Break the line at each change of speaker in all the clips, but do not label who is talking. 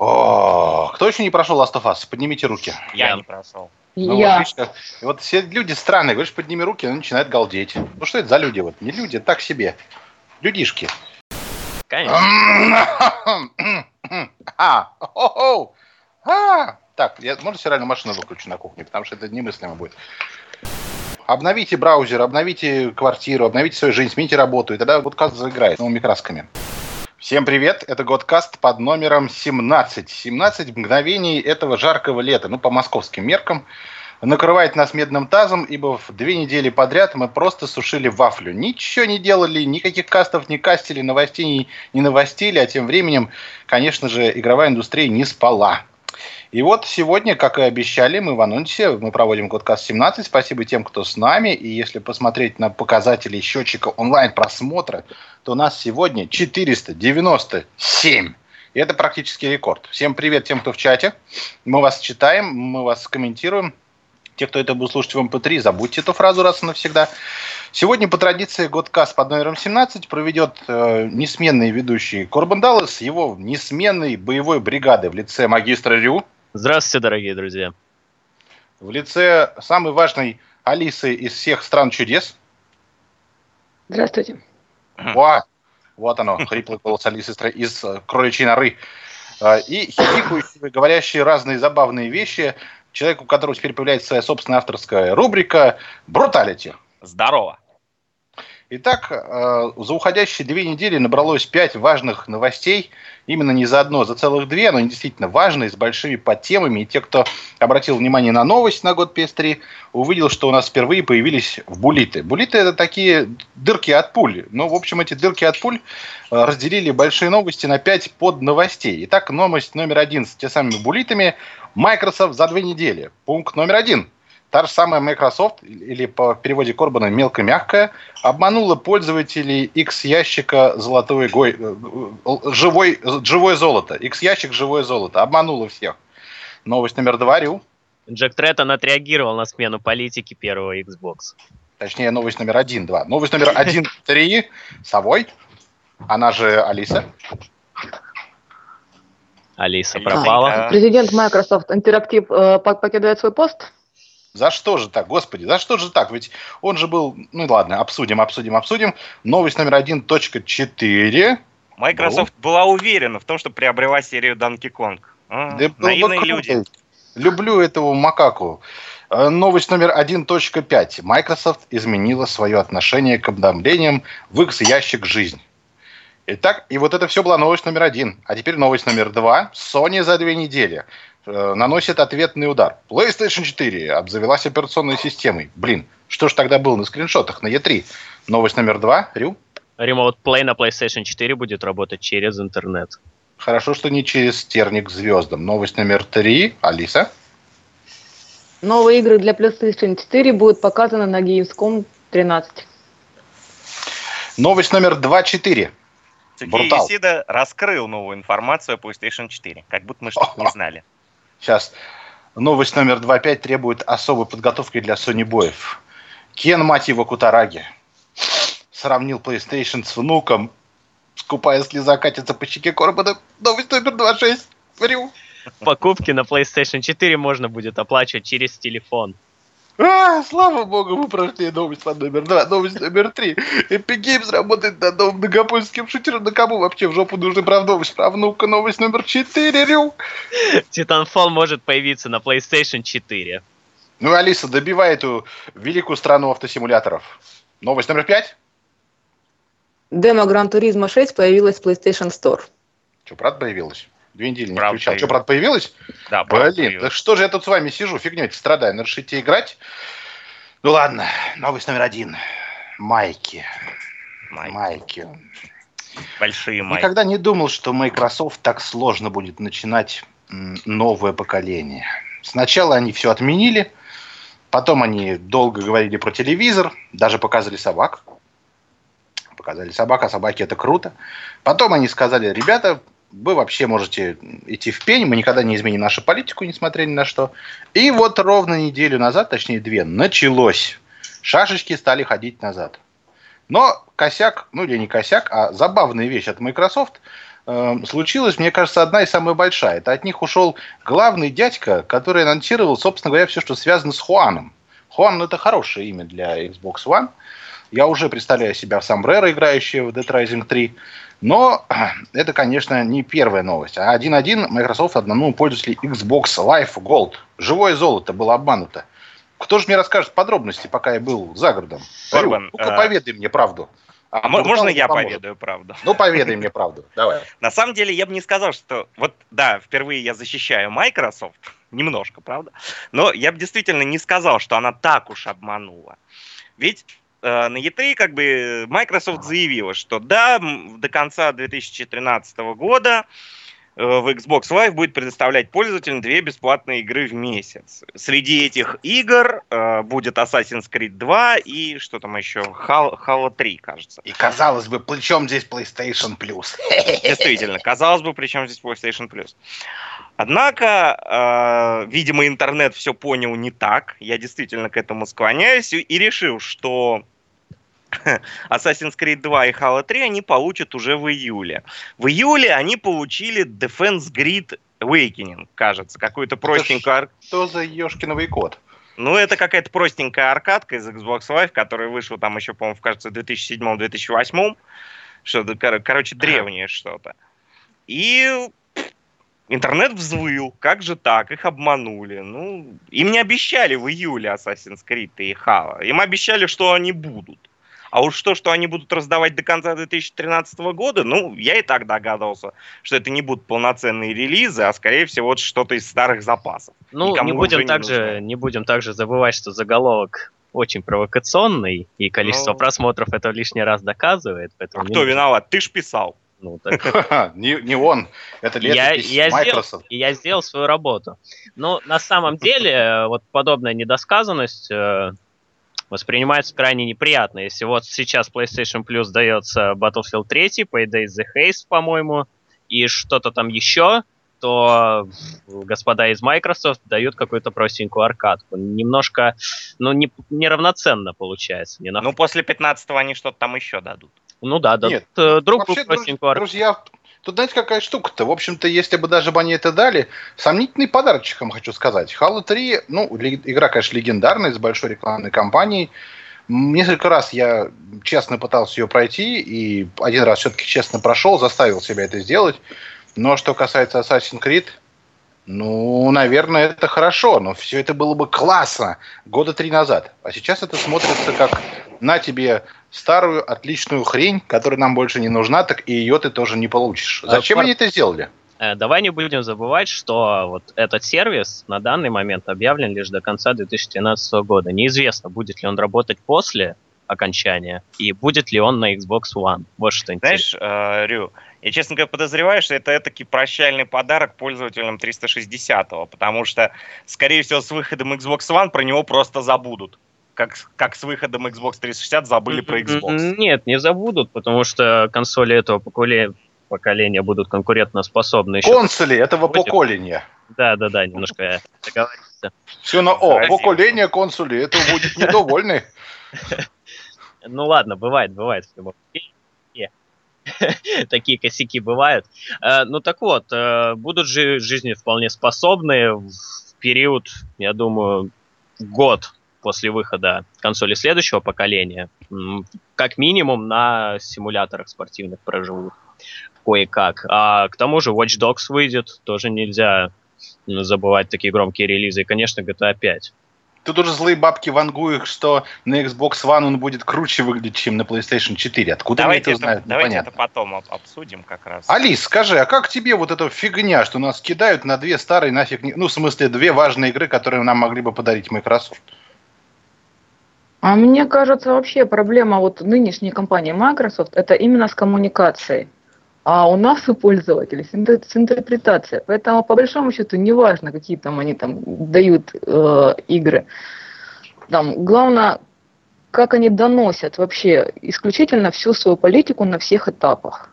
О, кто еще не прошел Last of Us? Поднимите руки.
Я, не прошел.
Ну,
Я.
Вот, видишь, вот все люди странные, говоришь, подними руки, они начинают галдеть. Ну что это за люди? Вот не люди, так себе. Людишки.
Конечно.
А, о-о-о. А. Так, я, можно стиральную машину выключу на кухне, потому что это немыслимо будет. Обновите браузер, обновите квартиру, обновите свою жизнь, смените работу, и тогда подкаст заиграет новыми красками. Всем привет, это Годкаст под номером 17. 17 мгновений этого жаркого лета, ну, по московским меркам. Накрывает нас медным тазом, ибо в две недели подряд мы просто сушили вафлю. Ничего не делали, никаких кастов не кастили, новостей не, не новостили, а тем временем, конечно же, игровая индустрия не спала. И вот сегодня, как и обещали, мы в анонсе, мы проводим Годкаст 17. Спасибо тем, кто с нами. И если посмотреть на показатели счетчика онлайн-просмотра, то у нас сегодня 497. И это практически рекорд. Всем привет тем, кто в чате. Мы вас читаем, мы вас комментируем. Те, кто это будет слушать в MP3, забудьте эту фразу раз и навсегда. Сегодня по традиции Годкаст под номером 17 проведет э, несменный ведущий Корбан Даллас его несменной боевой бригады в лице магистра Рю,
Здравствуйте, дорогие друзья.
в лице самой важной Алисы из всех стран чудес.
Здравствуйте.
Во! Вот оно, хриплый голос Алисы из, э, кроличьей норы. Э, И хихикающие, говорящие разные забавные вещи. Человек, у которого теперь появляется своя собственная авторская рубрика «Бруталити».
Здорово.
Итак, э, за уходящие две недели набралось пять важных новостей. Именно не за одно, а за целых две, но они действительно важные, с большими подтемами. И те, кто обратил внимание на новость на год PS3, увидел, что у нас впервые появились в булиты. Булиты – это такие дырки от пуль. Ну, в общем, эти дырки от пуль э, разделили большие новости на пять подновостей. Итак, новость номер один с теми самыми булитами. Microsoft за две недели. Пункт номер один – Та же самая Microsoft, или по переводе Корбана мелко-мягкая, обманула пользователей X-ящика золотой гой, э, э, живой, живое золото. X-ящик живое золото. Обманула всех. Новость номер два, Рю.
Джек Треттон отреагировал на смену политики первого Xbox.
Точнее, новость номер один, два. Новость номер один, три. Совой. Она же Алиса.
Алиса пропала.
Президент Microsoft Interactive э, пок- покидает свой пост.
За что же так, господи, за что же так? Ведь он же был... Ну ладно, обсудим, обсудим, обсудим. Новость номер один, точка четыре.
Microsoft была уверена в том, что приобрела серию Donkey Kong. А,
Да, ну,
наивные
ну,
люди.
Люблю этого макаку. Э, Новость номер 1.5. Microsoft изменила свое отношение к обновлениям в их ящик жизнь. Итак, и вот это все была новость номер один. А теперь новость номер два. Sony за две недели наносит ответный удар. PlayStation 4 обзавелась операционной системой. Блин, что ж тогда было на скриншотах на E3? Новость номер два. Рю?
Remote Play на PlayStation 4 будет работать через интернет.
Хорошо, что не через терник к звездам. Новость номер три. Алиса?
Новые игры для PlayStation 4 будут показаны на Gamescom 13.
Новость номер 2.4.
Сергей
Брутал.
Исида раскрыл новую информацию о PlayStation 4. Как будто мы что-то не знали.
Сейчас. Новость номер 2.5 требует особой подготовки для Sony боев. Кен, мать его, Кутараги, сравнил PlayStation с внуком. Скупая слеза катится по щеке Корбана. Новость номер 2.6. Рю.
Покупки на PlayStation 4 можно будет оплачивать через телефон.
А, слава богу, мы прошли новость под номер 2. Новость номер 3. Epic Games работает над новым многопольским шутером. На кому вообще в жопу нужны прав новость? Про внука новость номер 4. Рю.
Titanfall может появиться на PlayStation 4.
Ну, Алиса, добивай эту великую страну автосимуляторов. Новость номер 5.
Демо Gran Turismo 6 появилась в PlayStation Store.
Что, правда появилась? Две недели не
Правда
включал. Что, правда появилась?
Да, правда,
Блин,
появилась.
да что же я тут с вами сижу, фигней страдаю. Разрешите играть? Ну ладно, новость номер один. Майки.
Майки.
Майки.
Большие майки.
Никогда не думал, что Microsoft так сложно будет начинать новое поколение. Сначала они все отменили, потом они долго говорили про телевизор, даже показали собак. Показали собак, а собаки это круто. Потом они сказали, ребята, вы вообще можете идти в пень, мы никогда не изменим нашу политику, несмотря ни на что. И вот ровно неделю назад, точнее две, началось. Шашечки стали ходить назад. Но косяк, ну или не косяк, а забавная вещь от Microsoft. э, случилась, мне кажется, одна и самая большая. Это от них ушел главный дядька, который анонсировал, собственно говоря, все, что связано с Хуаном. Хуан ну, это хорошее имя для Xbox One. Я уже представляю себя в Сомбреро, играющего в Dead Rising 3. Но это, конечно, не первая новость. А 1.1 Microsoft одному пользователю Xbox Live Gold. Живое золото было обмануто. Кто же мне расскажет подробности, пока я был за городом?
Корбан,
Ну-ка,
а-
поведай мне правду.
А мо- можно я
поможет.
поведаю правду?
Ну, поведай мне правду. Давай.
На самом деле, я бы не сказал, что... Вот, да, впервые я защищаю Microsoft. Немножко, правда? Но я бы действительно не сказал, что она так уж обманула. Ведь э, на E3 как бы Microsoft заявила, что да, до конца 2013 года э, в Xbox Live будет предоставлять пользователям две бесплатные игры в месяц. Среди этих игр э, будет Assassin's Creed 2 и что там еще? Halo, Halo 3, кажется.
И казалось бы, причем здесь PlayStation Plus?
Действительно, казалось бы, при чем здесь PlayStation Plus. Однако, э, видимо, интернет все понял не так. Я действительно к этому склоняюсь и решил, что Assassin's Creed 2 и Halo 3 они получат уже в июле. В июле они получили Defense Grid Awakening, кажется, какой-то простенький ар-
Что за ешкиновый код?
ну, это какая-то простенькая аркадка из Xbox Live, которая вышла там еще, по-моему, кажется, в 2007-2008. Что-то, кор- короче, древнее что-то. И интернет взвыл. Как же так? Их обманули. Ну, им не обещали в июле Assassin's Creed и Halo. Им обещали, что они будут. А уж то, что они будут раздавать до конца 2013 года, ну, я и так догадывался, что это не будут полноценные релизы, а скорее всего что-то из старых запасов.
Ну,
Никому
не будем,
не
также,
нужно.
не будем также забывать, что заголовок очень провокационный, и количество
Ну.
просмотров это лишний раз доказывает. Поэтому
А
не
кто
нужно-
виноват? Ты ж писал.
Ну, так
Не, не он, это
я, я, сделал,
Microsoft.
и я сделал свою работу. Но на самом деле, э, вот подобная недосказанность э, воспринимается крайне неприятно. Если вот сейчас PlayStation Plus дается Battlefield 3, Payday the Haze, по-моему, и что-то там еще, то господа из Microsoft дают какую-то простенькую аркадку. Немножко, ну, не, неравноценно получается. Не на...
Ну, после 15-го они что-то там еще дадут.
ну да, дадут
Нет,
э, другую
Вообще,
простенькую аркадку.
друзья, тут знаете, какая штука-то? В общем-то, если бы даже бы они это дали, сомнительный подарочек, вам хочу сказать. Halo 3, ну, игра, конечно, легендарная, с большой рекламной кампанией. Несколько раз я честно пытался ее пройти, и один раз все-таки честно прошел, заставил себя это сделать. Но что касается Assassin's Creed, ну, наверное, это хорошо, но все это было бы классно года три назад. А сейчас это смотрится как на тебе старую отличную хрень, которая нам больше не нужна, так и ее ты тоже не получишь.
А,
Зачем
пар-
они это сделали?
Э, Давай не будем забывать, что вот этот сервис на данный момент объявлен лишь до конца 2013 года. Неизвестно, будет ли он работать после окончания и будет ли он на Xbox One. Вот что интересно.
Знаешь, э, Рю, я, честно говоря, подозреваю, что это таки прощальный подарок пользователям 360-го, потому что, скорее всего, с выходом Xbox One про него просто забудут. Как, как с выходом Xbox 360 забыли про Xbox.
Нет, не забудут, потому что консоли этого поколе- поколения будут конкурентоспособны еще.
Консоли этого
Будет.
поколения.
Да, да, да, немножко я договорился.
Все на О, поколение консоли, это будет недовольны.
Ну ладно, бывает, бывает. Такие косяки бывают. Э, Ну так вот, э, будут же жизни вполне способны в период, я думаю, год после выхода консоли следующего поколения, как минимум на симуляторах спортивных проживут кое-как. А к тому же Watch Dogs выйдет, тоже нельзя забывать такие громкие релизы. И, конечно, GTA 5.
Тут уже злые бабки вангуют, что на Xbox One он будет круче выглядеть, чем на PlayStation 4. Откуда они
Давайте,
это
это,
знают,
давайте это потом об- обсудим как раз.
Алис, скажи, а как тебе вот эта фигня, что нас кидают на две старые нафиг... не- Ну, в смысле, две важные игры, которые нам могли бы подарить Microsoft?
А мне кажется, вообще проблема вот нынешней компании Microsoft это именно с коммуникацией. А у нас у пользователей с интер- с интерпретацией. Поэтому, по большому счету, неважно, какие там они там дают э, игры. Там, главное, как они доносят вообще исключительно всю свою политику на всех этапах.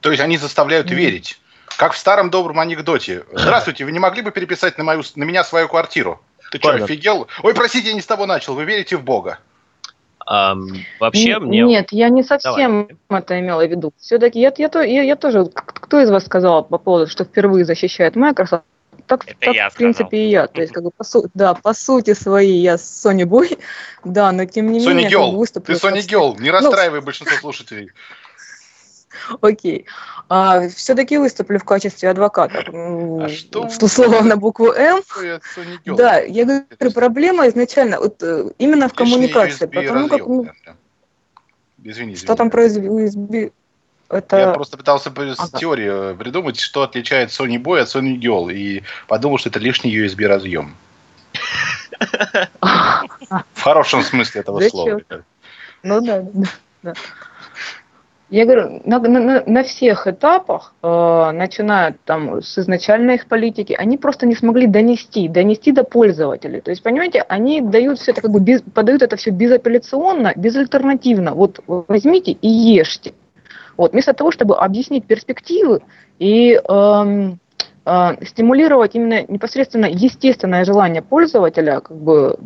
То есть они заставляют
Мгм.
верить. Как в старом добром анекдоте. Здравствуйте, вы не могли бы переписать на, мою, на меня свою квартиру? Ты что, офигел? Ой, простите, я не с того начал. Вы верите в Бога?
Ам, вообще,
Н-
мне...
Нет, я не совсем
Давай.
это имела в виду. Все-таки я, я, я, я тоже кто из вас сказал по поводу, что впервые защищает Microsoft? Так,
Это
так
я
в принципе,
сказал.
и я. То есть, как бы, по су- да, по сути своей я Sony Boy, да, но тем не
Sony
менее... как бы
Girl.
выступлю
Ты Sony
как-
Girl. Не
Ну,
расстраивай большинство слушателей.
Окей. Все-таки выступлю в качестве адвоката.
А что?
слово на букву М. Да, я говорю, проблема изначально вот, э, именно в коммуникации, потому как, ну,
наверное. Извини,
что
извини.
там про USB, это...
Я просто пытался
Ага.
теорией придумать, что отличает Sony Boy от Sony Girl, и подумал, что это лишний USB разъем. В хорошем смысле этого слова.
Ну да, да. Я говорю, на, на- на- всех этапах, э, начиная там с изначальной их политики, они просто не смогли донести, донести до пользователей. То есть, понимаете, они дают все это как бы без- подают это все безапелляционно, безальтернативно. Вот возьмите и ешьте. Вот вместо того, чтобы объяснить перспективы и эм, э, стимулировать именно непосредственно естественное желание пользователя, как бы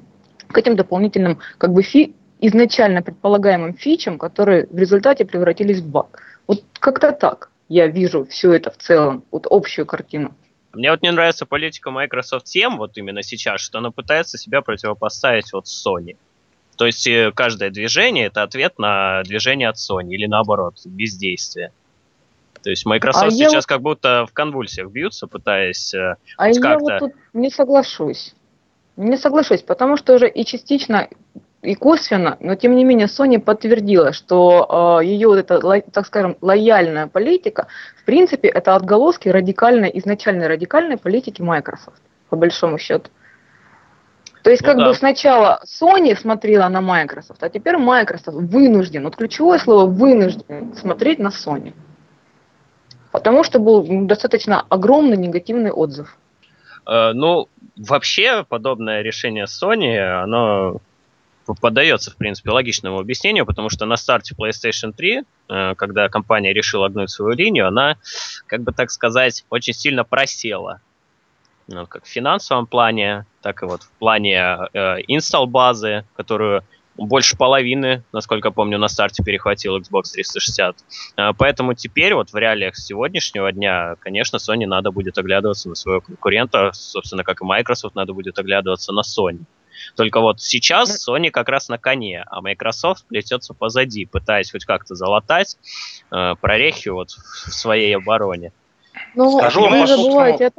к этим дополнительным как бы фи изначально предполагаемым фичам, которые в результате превратились в баг. Вот как-то так я вижу все это в целом, вот общую картину.
Мне вот не нравится политика Microsoft тем, вот именно сейчас, что она пытается себя противопоставить вот Sony. То есть э, каждое движение это ответ на движение от Sony или наоборот, бездействие. То есть Microsoft
А я
сейчас как будто в конвульсиях бьются, пытаясь... э,
А я
как-то.
вот тут не соглашусь. Не соглашусь, потому что уже и частично, и косвенно, но тем не менее Sony подтвердила, что э, ее вот эта, так скажем, лояльная политика, в принципе, это отголоски радикальной, изначальной радикальной политики Microsoft, по большому счету. То есть,
Ну
как
да.
бы сначала Sony смотрела на Microsoft, а теперь Microsoft вынужден, вот ключевое слово вынужден смотреть на Sony. Потому что был м, достаточно огромный негативный отзыв.
Э, ну, вообще, подобное решение Sony, оно поддается, в принципе, логичному объяснению, потому что на старте PlayStation 3, э, когда компания решила гнуть свою линию, она, как бы так сказать, очень сильно просела. Ну, как в финансовом плане, так и вот в плане э, инсталл-базы, которую больше половины, насколько помню, на старте перехватил Xbox 360. А, Поэтому теперь вот в реалиях сегодняшнего дня, конечно, Sony надо будет оглядываться на своего конкурента, собственно, как и Microsoft, надо будет оглядываться на Sony. Только вот сейчас Sony как раз на коне, а Microsoft плетется позади, пытаясь хоть как-то залатать э, прорехи вот в своей обороне.
Ну,
Скажу
вы
вам
о том, что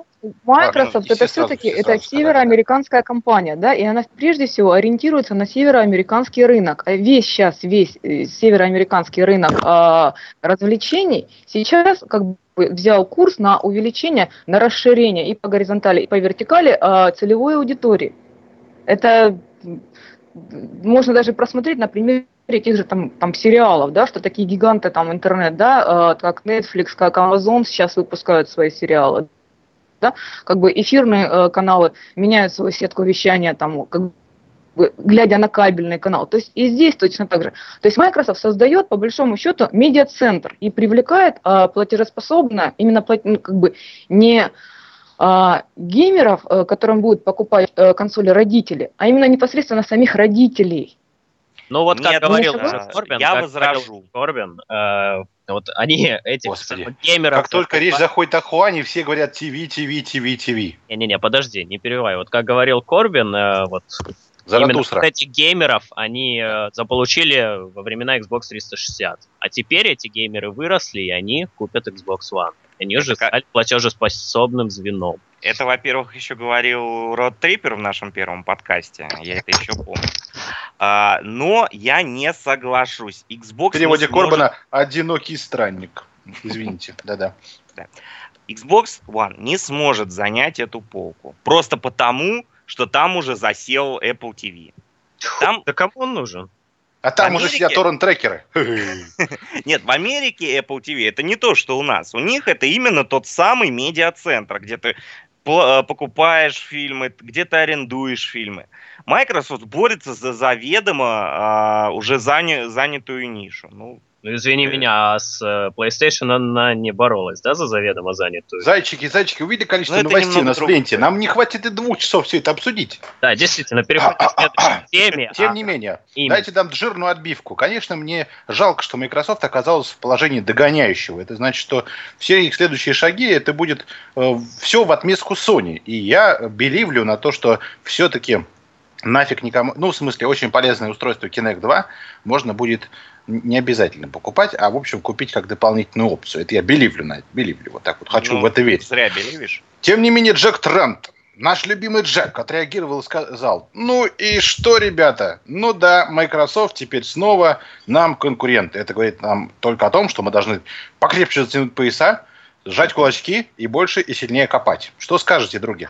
Microsoft
ну,
это все-таки
все
это североамериканская компания, да, и она прежде всего ориентируется на североамериканский рынок. А весь сейчас, весь э, североамериканский рынок а, развлечений сейчас как бы взял курс на увеличение, на расширение и по горизонтали, и по вертикали а, целевой аудитории. Это можно даже просмотреть на примере тех же там, там сериалов, да, что такие гиганты там интернет, да, э, как Netflix, как Amazon сейчас выпускают свои сериалы, да, как бы эфирные э, каналы меняют свою сетку вещания, там, как бы, глядя на кабельный канал. То есть и здесь точно так же. То есть Microsoft создает, по большому счету, медиацентр и привлекает э, платежеспособно, именно плат- ну, как бы не а, геймеров, э, которым будут покупать э, консоли родители, а именно непосредственно самих родителей.
Ну вот как
Нет,
говорил
не
уже. Корбин,
Я
как
возражу.
говорил Корбин, э, вот они этих
Господи.
геймеров...
Как только речь заходит о Хуане, все говорят ТВ, ТВ, ТВ, ТВ.
Не-не-не, подожди, не перебивай. Вот как говорил Корбин, э, вот именно
Заратустра.
вот этих геймеров они э, заполучили во времена Xbox 360. А теперь эти геймеры выросли, и они купят Xbox One. Они уже
как-
стали платежеспособным звеном.
Это, во-первых, еще говорил Род Трипер в нашем первом подкасте. Я это еще помню. А, но я не соглашусь. Xbox
В переводе
сможет-
Корбана «Одинокий странник». Извините, да-да.
Xbox One не сможет занять эту полку. Просто потому, что там уже засел Apple TV. Там,
Да кому он нужен?
А там
В
уже
Америке-
сидят торрент-трекеры.
нет, в Америке Apple TV это не то, что у нас. У них это именно тот самый медиацентр, где ты э, покупаешь фильмы, где ты арендуешь фильмы. Microsoft борется за заведомо а, уже заня- занятую нишу. Ну,
Ну, извини меня, а с э, PlayStation она не боролась, да, за заведомо занятую?
Зайчики, зайчики, увидели количество
Ну, это
новостей
другое.
ленте. Нам не хватит и двух часов все это обсудить.
Да, действительно, переходим к следующей теме.
Тем
а
не менее,
именно.
дайте нам жирную отбивку. Конечно, мне жалко, что Microsoft оказалась в положении догоняющего. Это значит, что все их следующие шаги, это будет все в отместку Sony. И я беливлю на то, что все-таки нафиг никому... Ну, в смысле, очень полезное устройство Kinect 2 можно будет не обязательно покупать, а, в общем, купить как дополнительную опцию. Это я беливлю на это, беливлю. Вот так вот, хочу
Ну,
в это верить.
Зря беливишь.
Тем не менее, Джек Трент, наш любимый Джек, отреагировал и сказал, ну и что, ребята? Ну да, Microsoft теперь снова нам конкуренты. Это говорит нам только о том, что мы должны покрепче затянуть пояса, сжать кулачки и больше и сильнее копать. Что скажете, други?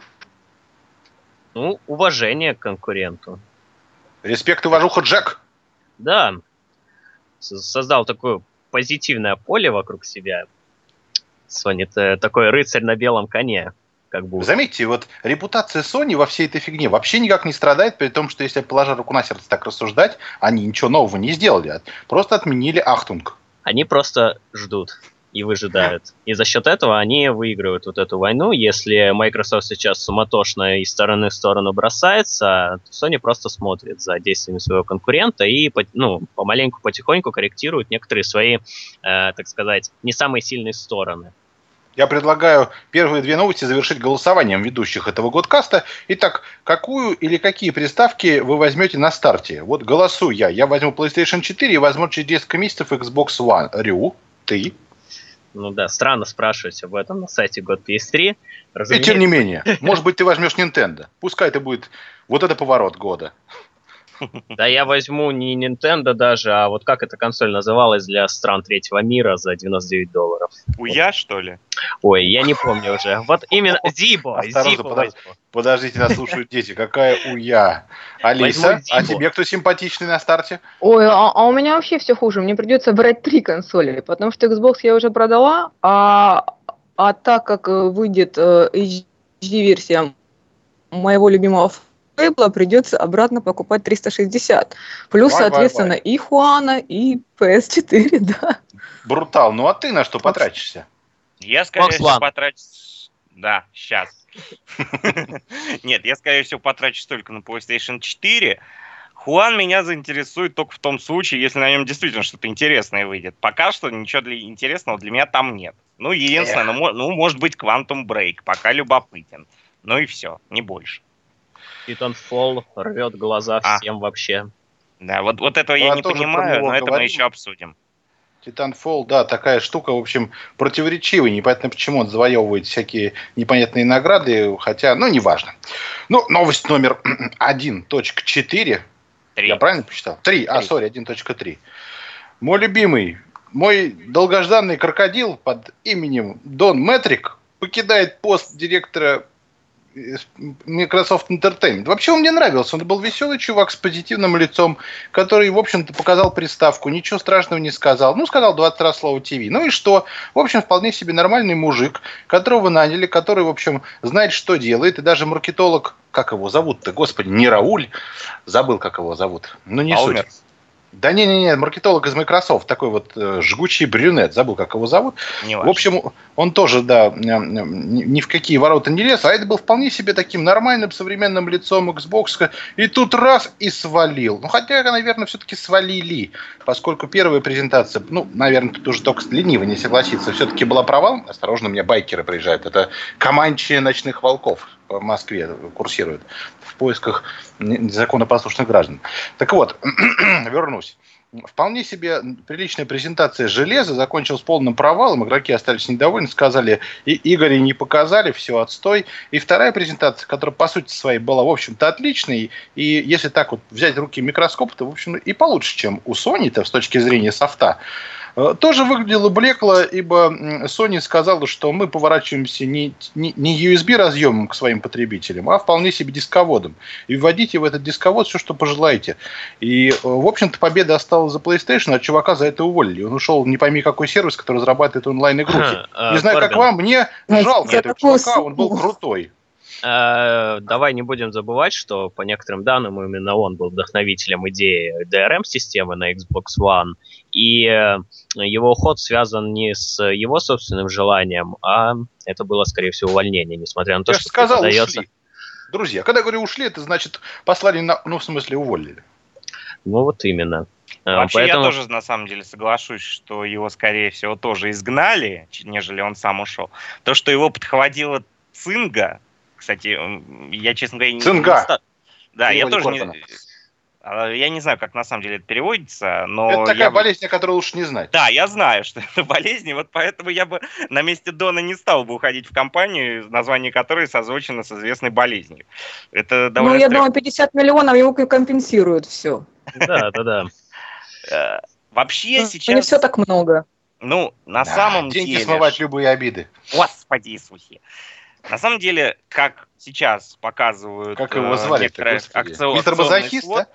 Ну, уважение к конкуренту.
Респект и уважуха, Джек.
Да, создал такое позитивное поле вокруг себя. Sony это такой рыцарь на белом коне, как бы.
Заметьте, вот репутация Sony во всей этой фигне вообще никак не страдает, при том, что если положа руку на сердце так рассуждать, они ничего нового не сделали, а просто отменили Ахтунг.
Они просто ждут и выжидают. И за счет этого они выигрывают вот эту войну. Если Microsoft сейчас суматошно из стороны в сторону бросается, то Sony просто смотрит за действиями своего конкурента и ну, помаленьку, потихоньку корректирует некоторые свои, э, так сказать, не самые сильные стороны.
Я предлагаю первые две новости завершить голосованием ведущих этого gotCast а. Итак, какую или какие приставки вы возьмете на старте? Вот голосую я. Я возьму PlayStation 4 и возьму через несколько месяцев Xbox One. Рю, ты.
Ну да, странно спрашивать об этом на сайте год PS3.
И
Разумеется,
тем не менее, может быть, ты возьмешь Nintendo. Пускай это будет вот это поворот года.
Да я возьму не Nintendo даже, а вот как эта консоль называлась для стран третьего мира за 99 долларов.
Уя, что ли?
Ой, я не помню уже. Вот именно Зибо,
Осторожно. Подождите, нас слушают дети. Какая уя. Алиса, а тебе кто симпатичный на старте?
Ой, а, а у меня вообще все хуже. Мне придется брать три консоли, потому что Xbox я уже продала, а, а так как э, выйдет э, HD-версия моего любимого Фейбла, придется обратно покупать 360. Плюс,
Вай, вай,
соответственно, и Хуана, и PS4, да.
Брутал. Ну а ты на что потратишься?
Я, скорее всего, потрачу... Да, сейчас. Нет, я, скорее всего, потрачу только на PlayStation 4. Хуан меня заинтересует только в том случае, если на нем действительно что-то интересное выйдет. Пока что ничего для интересного для меня там нет. Ну, единственное, ну, ну, может быть, Quantum Break, пока любопытен. Ну и все, не больше.
Titanfall рвет глаза
А.
всем вообще.
Да, вот, вот этого я
Я
не
тоже про
понимаю, но это мы еще обсудим.
Titanfall, да, такая штука, в общем, противоречивая. Непонятно, почему он завоевывает всякие непонятные награды, хотя, ну, неважно. Ну, новость номер 1.4.
Три.
Я правильно посчитал? 3. А,
Три.
сори, 1.3. Мой любимый, мой долгожданный крокодил под именем Дон Метрик покидает пост директора Microsoft Entertainment. Вообще он мне нравился. Он был веселый чувак с позитивным лицом, который, в общем-то, показал приставку, ничего страшного не сказал. Ну, сказал 20 раз слово ТВ. Ну и что? В общем, вполне себе нормальный мужик, которого наняли, который, в общем, знает, что делает. И даже маркетолог, как его зовут-то, господи, не Рауль, забыл, как его зовут. Ну, не
Палмер.
суть. Да не-не-не, маркетолог из Microsoft, такой вот э, жгучий брюнет, забыл, как его зовут.
Не
В общем, он тоже, да, ни ни в какие ворота не лез, а это был вполне себе таким нормальным современным лицом Xbox. И тут раз и свалил. Ну, хотя, наверное, все-таки свалили, поскольку первая презентация, ну, наверное, тут уже только ленивый не согласится, все-таки была провалом. Осторожно, у меня байкеры приезжают. Это команчие ночных волков по Москве курсируют в поисках н- законопослушных граждан. Так вот, вернусь. Вполне себе приличная презентация железа закончилась полным провалом. Игроки остались недовольны, сказали, и Игоря не показали, все отстой. И вторая презентация, которая по сути своей была, в общем-то, отличной. И если так вот взять в руки микроскоп, то, в общем, и получше, чем у Sony-то с точки зрения софта. Э, Тоже выглядело блекло, ибо Sony сказала, что мы поворачиваемся не, не, не USB разъемом к своим потребителям, а вполне себе дисководом. И вводите в этот дисковод все, что пожелаете. И, э, в общем-то, победа осталась за PlayStation, а чувака за это уволили. Он ушел в не пойми какой сервис, который разрабатывает онлайн-игрухи.
А,
Не знаю, как вам, мне жалко этого чувака, он был крутой.
э, давай не будем забывать, что по некоторым данным именно он был вдохновителем идеи DRM-системы на Xbox One, и э, его уход связан не с его собственным желанием, а это было, скорее всего, увольнение, несмотря на то,
Я
что
сказал,
преподается-
ушли. Друзья, когда я говорю ушли, это значит послали, на, ну, в смысле, уволили.
Ну вот именно. Э,
Вообще,
поэтому-
я тоже на самом деле соглашусь, что его, скорее всего, тоже изгнали, нежели он сам ушел. То, что его подхватила Цинга, кстати, я, честно говоря, не-
Цинга.
Да, я
Переводе
тоже не... А, Я не знаю, как на самом деле это переводится, но...
это такая
я
болезнь, о которой лучше не знать.
Да, я знаю, что это болезнь, и вот поэтому я бы на месте Дона не стал бы уходить в компанию, название которой созвучено с известной болезнью. Это
Ну,
довольно
я
стрёмно.
думаю, 50 миллионов ему компенсируют все.
Да, да, да.
Э, Вообще
Не
сейчас...
все так много.
Ну, на
Да,
самом
деньги
деле...
смывать любые обиды.
Господи Иисусе. На самом деле, как сейчас показывают
Как его
э, некоторые
господи?
акцио-
Мистер Мазохист, да?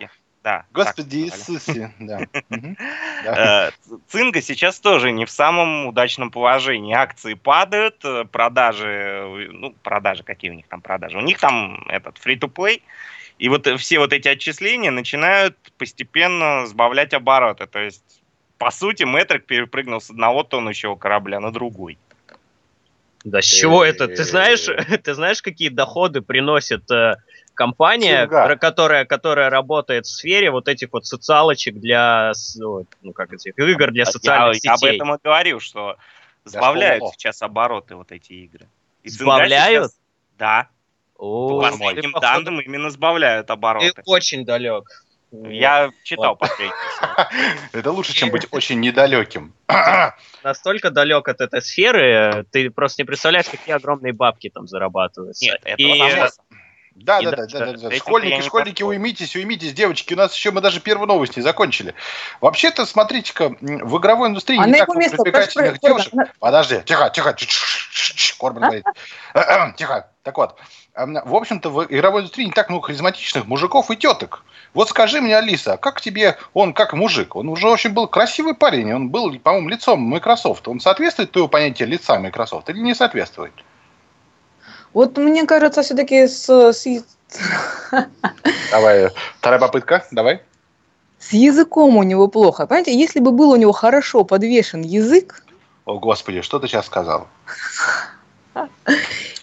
да?
Господи
так звали.
Иисусе. Да.
Э, Цинга сейчас тоже не в самом удачном положении. Акции падают, э, продажи, э, ну, продажи, какие у них там продажи? У них там этот free-to-play, и вот э, все вот эти отчисления начинают постепенно сбавлять обороты. То есть, по сути, Мэтрик перепрыгнул с одного тонущего корабля на другой.
Да с чего это? Ты знаешь, ты знаешь, какие доходы приносит э, компания, про- которая, которая работает в сфере вот этих вот социалочек для, ну как этих игр для социальных
я, я об
сетей?
этом и говорю, что сбавляют
школы.
сейчас обороты вот эти игры. И
Сбавляют?
сейчас- Да.
О,
По последним
ты,
данным именно сбавляют
ты
обороты.
очень далек.
Я читал последний.
Это лучше, чем быть очень недалеким.
настолько далек от этой сферы, ты просто не представляешь, какие огромные бабки там зарабатываются.
Нет, это
Да, да,
да,
да, да, Школьники, школьники, уймитесь, уймитесь, девочки. У нас еще мы даже первую новость не закончили. Вообще-то, смотрите-ка, в игровой индустрии
А
не
на
так много привлекательных девушек. Подожди, тихо, тихо, Корбан говорит. Тихо. Так вот, в общем-то, в игровой индустрии не так много харизматичных мужиков и теток. Вот скажи мне, Алиса, как тебе он как мужик? Он уже очень был красивый парень, он был, по-моему, лицом Microsoft. Он соответствует твоему понятию лица Microsoft или не соответствует?
Вот мне кажется, все-таки с, с,
Давай, вторая попытка, давай.
с языком у него плохо. Понимаете, если бы был у него хорошо подвешен язык,
О, Господи, что ты сейчас сказал?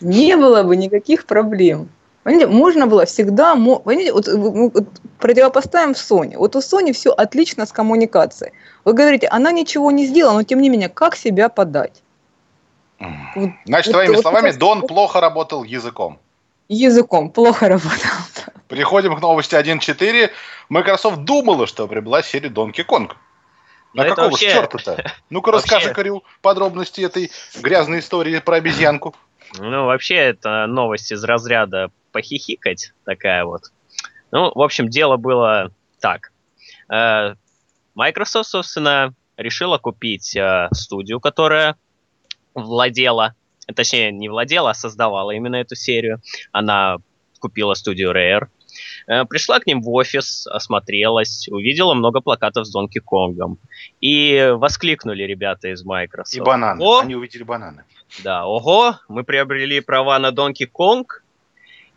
не было бы никаких проблем. Понимаете, можно было всегда, понимаете, вот, э, вот противопоставим Sony. Вот у Sony все отлично с коммуникацией. Вы говорите, она ничего не сделала, но тем не менее, как себя подать? Вот
Значит,
Вот-
твоими
вот
словами,
сейчас-
Дон плохо работал языком.
языком плохо работал.
Переходим к новости 1.4. Microsoft думала, что приобрела серию Donkey Kong. На
это
какого
вообще-
черта-то? Ну-ка расскажи, Карил, подробности этой грязной истории про обезьянку.
Ну, вообще, это новость из разряда похихикать такая вот. Ну, в общем, дело было так. Э, Microsoft, собственно, решила купить э, студию, которая владела, точнее, не владела, а создавала именно эту серию. Она купила студию Rare. Э, Пришла к ним в офис, осмотрелась, увидела много плакатов с Донки Конгом. И воскликнули ребята из Microsoft.
И бананы.
О,
Они увидели бананы.
да, ого, мы приобрели права на Donkey Kong,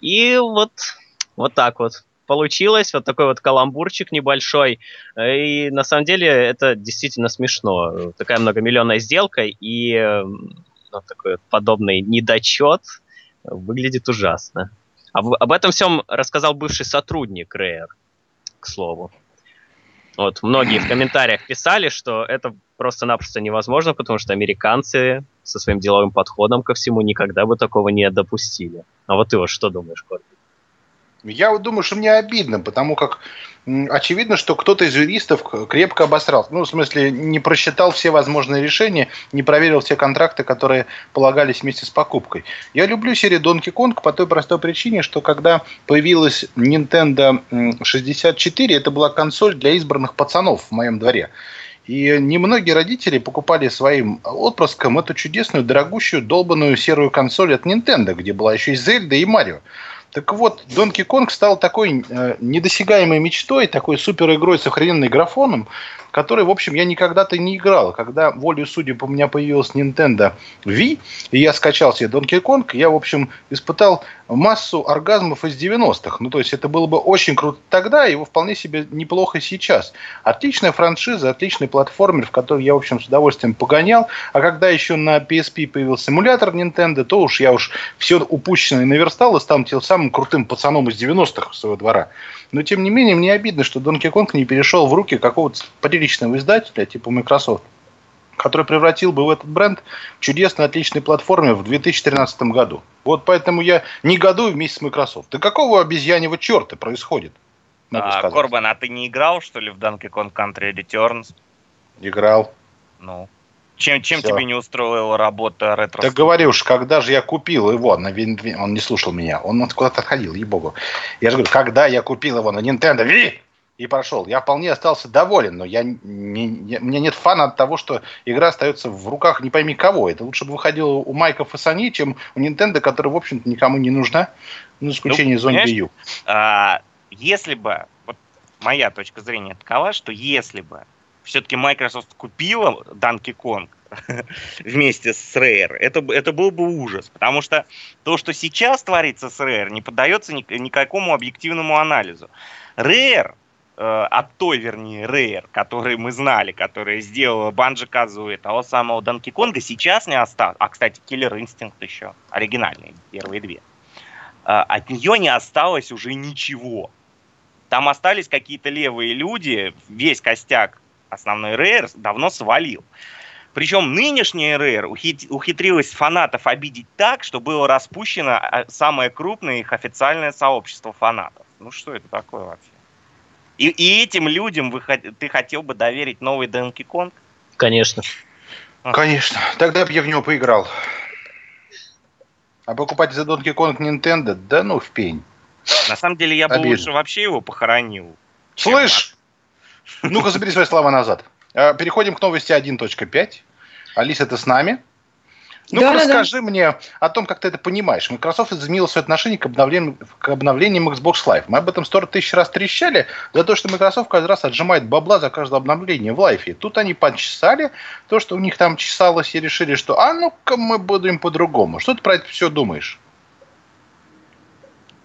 и вот, вот так вот получилось, вот такой вот каламбурчик небольшой, и на самом деле это действительно смешно, такая многомиллионная сделка, и э, ну, такой вот подобный недочет выглядит ужасно. Об, об этом всем рассказал бывший сотрудник Rare, к слову. Вот, многие в комментариях писали, что это просто-напросто невозможно, потому что американцы со своим деловым подходом ко всему никогда бы такого не допустили. А вот ты вот что думаешь, Корби?
Я вот думаю, что мне обидно, потому как очевидно, что кто-то из юристов крепко обосрался. Ну, в смысле, не просчитал все возможные решения, не проверил все контракты, которые полагались вместе с покупкой. Я люблю серию Donkey Kong по той простой причине, что когда появилась Nintendo м, 64, это была консоль для избранных пацанов в моем дворе. И немногие родители покупали своим отпрыскам эту чудесную, дорогущую, долбанную серую консоль от Nintendo, где была еще и Зельда, и Марио. Так вот, Donkey Kong стал такой э, недосягаемой мечтой, такой супер игрой с охрененным графоном, который, в общем, я никогда-то не играл. Когда волю судеб у меня появилась Nintendo Wii, и я скачал себе Donkey Kong, я, в общем, испытал массу оргазмов из 90-х. Ну, то есть, это было бы очень круто тогда, и его вполне себе неплохо сейчас. Отличная франшиза, отличный платформер, в который я, в общем, с удовольствием погонял. А когда еще на PSP появился эмулятор Nintendo, то уж я уж все упущенное наверстал и стал тем самым крутым пацаном из 90-х своего двора. Но, тем не менее, мне обидно, что Donkey Kong не перешел в руки какого-то приличного издателя, типа Microsoft, который превратил бы в этот бренд чудесный, отличный платформе в 2013 году. Вот поэтому я негодую вместе с Microsoft. Да какого обезьяньего черта происходит?
а, Корбан, а ты не играл, что ли, в Donkey Kong Country Returns?
Играл.
Ну, чем, чем тебе не устроила работа ретро?
Так говорю уж, когда же я купил его, на Win, он не слушал меня, он куда-то отходил, ей-богу. Я же говорю, когда я купил его на Nintendo Wii, и прошел. Я вполне остался доволен, но я, не, не, меня нет фана от того, что игра остается в руках не пойми кого. Это лучше бы выходило у Майков и Sony, чем у Nintendo, которая, в общем-то, никому не нужна, ну, исключение ну, Zone U.
А, если бы, вот моя точка зрения такова, что если бы все-таки Microsoft купила Donkey Kong вместе с Rare, это, это был бы ужас. Потому что то, что сейчас творится с Rare, не поддается ни, никакому объективному анализу. Rare, от той, вернее, Rare, который мы знали, которая сделала Банджи Казуи, того самого Donkey Kong, сейчас не осталось. А, кстати, Killer Instinct еще, оригинальные, первые две. Э, от нее не осталось уже ничего. Там остались какие-то левые люди, весь костяк основной Rare давно свалил. Причем нынешняя Rare ухитрилась фанатов обидеть так, что было распущено самое крупное их официальное сообщество фанатов. Ну что это такое вообще? И, и этим людям вы, ты хотел бы доверить новый Donkey Kong?
Конечно.
Конечно. Тогда бы я в него поиграл. А покупать за Donkey Kong Nintendo? Да ну в пень.
На самом деле я бы Обидно. лучше вообще его похоронил.
Слышь, ну-ка, забери свои слова назад. А, переходим к новости 1.5. Алиса, ты с нами? Ну, да, расскажи да. мне о том, как ты это понимаешь. Microsoft изменила свое отношение к обновлениям, к обновлениям Xbox Live. Мы об этом сто тысяч раз трещали за то, что Microsoft каждый раз отжимает бабла за каждое обновление в Live. Тут они подчесали то, что у них там чесалось, и решили, что а ну-ка мы будем по-другому. Что ты про это все думаешь?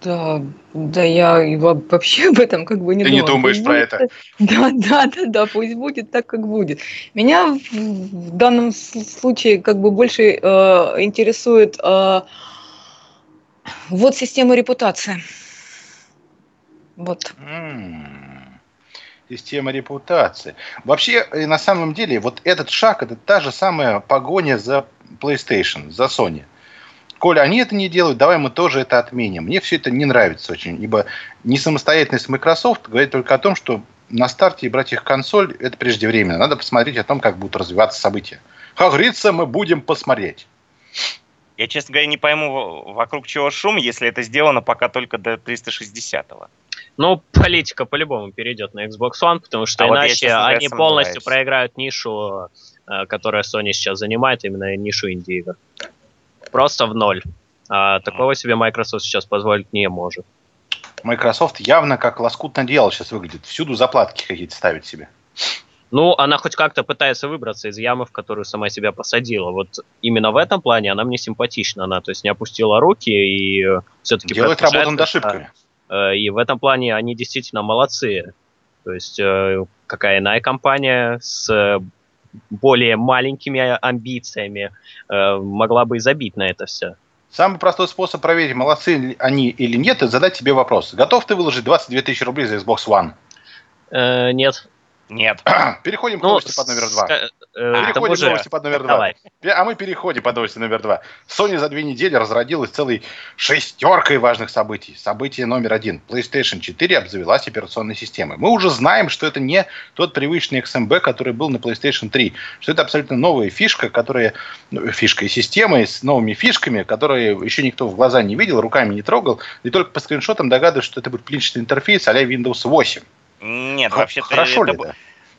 Да, да, я вообще об этом как бы не
Ты
думала.
не думаешь про это?
Да, да, да, да, пусть будет так, как будет. Меня в данном случае как бы больше э, интересует э, вот система репутации. Вот.
Система репутации. Вообще, э, на самом деле, вот этот шаг, это та же самая погоня за PlayStation, за Sony. Коля, они это не делают, давай мы тоже это отменим. Мне все это не нравится очень, ибо несамостоятельность Microsoft говорит только о том, что на старте брать их консоль – это преждевременно. Надо посмотреть о том, как будут развиваться события. Как говорится, мы будем посмотреть.
Я, честно говоря, не пойму, вокруг чего шум, если это сделано пока только до 360-го.
Ну, политика по-любому перейдет на Xbox One, потому что а иначе вот они полностью проиграют нишу, э, которая Sony сейчас занимает, именно нишу инди-игр просто в ноль. А такого себе Microsoft сейчас позволить не может.
Microsoft явно как лоскутное дело сейчас выглядит. Всюду заплатки какие-то ставит себе.
Ну, она хоть как-то пытается выбраться из ямы, в которую сама себя посадила. Вот именно в этом плане она мне симпатична. Она, то есть, не опустила руки и все-таки...
Делает работу над ошибками.
Э, и в этом плане они действительно молодцы. То есть, э, какая иная компания с более маленькими амбициями э, могла бы и забить на это все.
Самый простой способ проверить, молодцы они или нет, это задать себе вопрос. Готов ты выложить 22 тысячи рублей за Xbox One?
Э, нет.
Нет.
Переходим к ну, новости под номер два. Э, переходим к новости под номер два. А мы переходим под новости номер два. Sony за две недели разродилась целой шестеркой важных событий. Событие номер один. PlayStation 4 обзавелась операционной системой. Мы уже знаем, что это не тот привычный XMB, который был на PlayStation 3. Что это абсолютно новая фишка, которая... Ну, фишка и система с новыми фишками, которые еще никто в глаза не видел, руками не трогал. И только по скриншотам догадываюсь, что это будет личный интерфейс а Windows 8.
Нет, вообще-то... Хорошо ли это?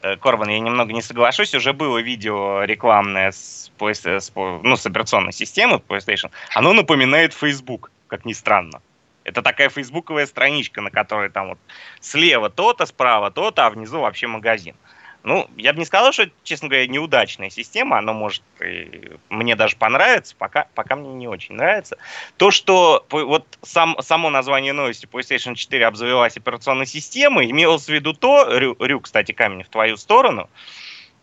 Э, Корбан, я немного не соглашусь. Уже было видео рекламное с, с, ну, с операционной системы PlayStation. Оно напоминает Facebook, как ни странно. Это такая фейсбуковая страничка, на которой там вот слева то-то, справа то-то, а внизу вообще магазин. Ну, я бы не сказал, что, честно говоря, неудачная система, она может и мне даже понравится, пока, пока мне не очень нравится. То, что вот сам, само название новости PlayStation 4 обзавелась операционной системой, имелось в виду то, Рю, Рю кстати, камень в твою сторону,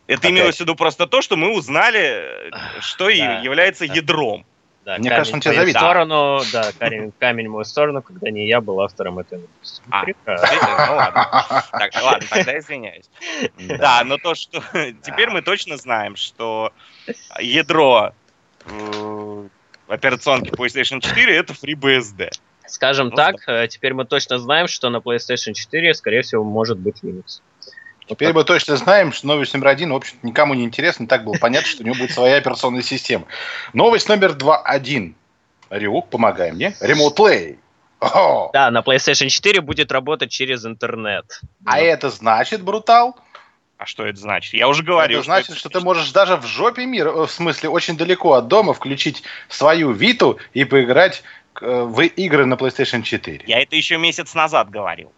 это Опять. имелось в виду просто то, что мы узнали, что да, является ядром.
Да, Мне кажется, он тебя завидит. сторону, да, камень, камень в мою сторону, когда не я был автором этой новости.
А, ну ладно. Так, ладно, тогда извиняюсь. Да, но то, что теперь мы точно знаем, что ядро э, операционки PlayStation 4 это FreeBSD.
Скажем ну, так, э, теперь мы точно знаем, что на PlayStation 4, скорее всего, может быть Linux.
Теперь мы точно знаем, что новость номер один, в общем-то, никому не интересно. Так было понятно, что у него будет своя операционная система. Новость номер два один. Рюк, помогай мне. Remote Play.
О! Да, на PlayStation 4 будет работать через интернет.
А Но... это значит, Брутал?
А что это значит? Я уже говорил.
Это значит, что, что ты можешь даже в жопе мира, э, в смысле очень далеко от дома, включить свою Виту и поиграть э, в игры на PlayStation 4.
Я это еще месяц назад говорил.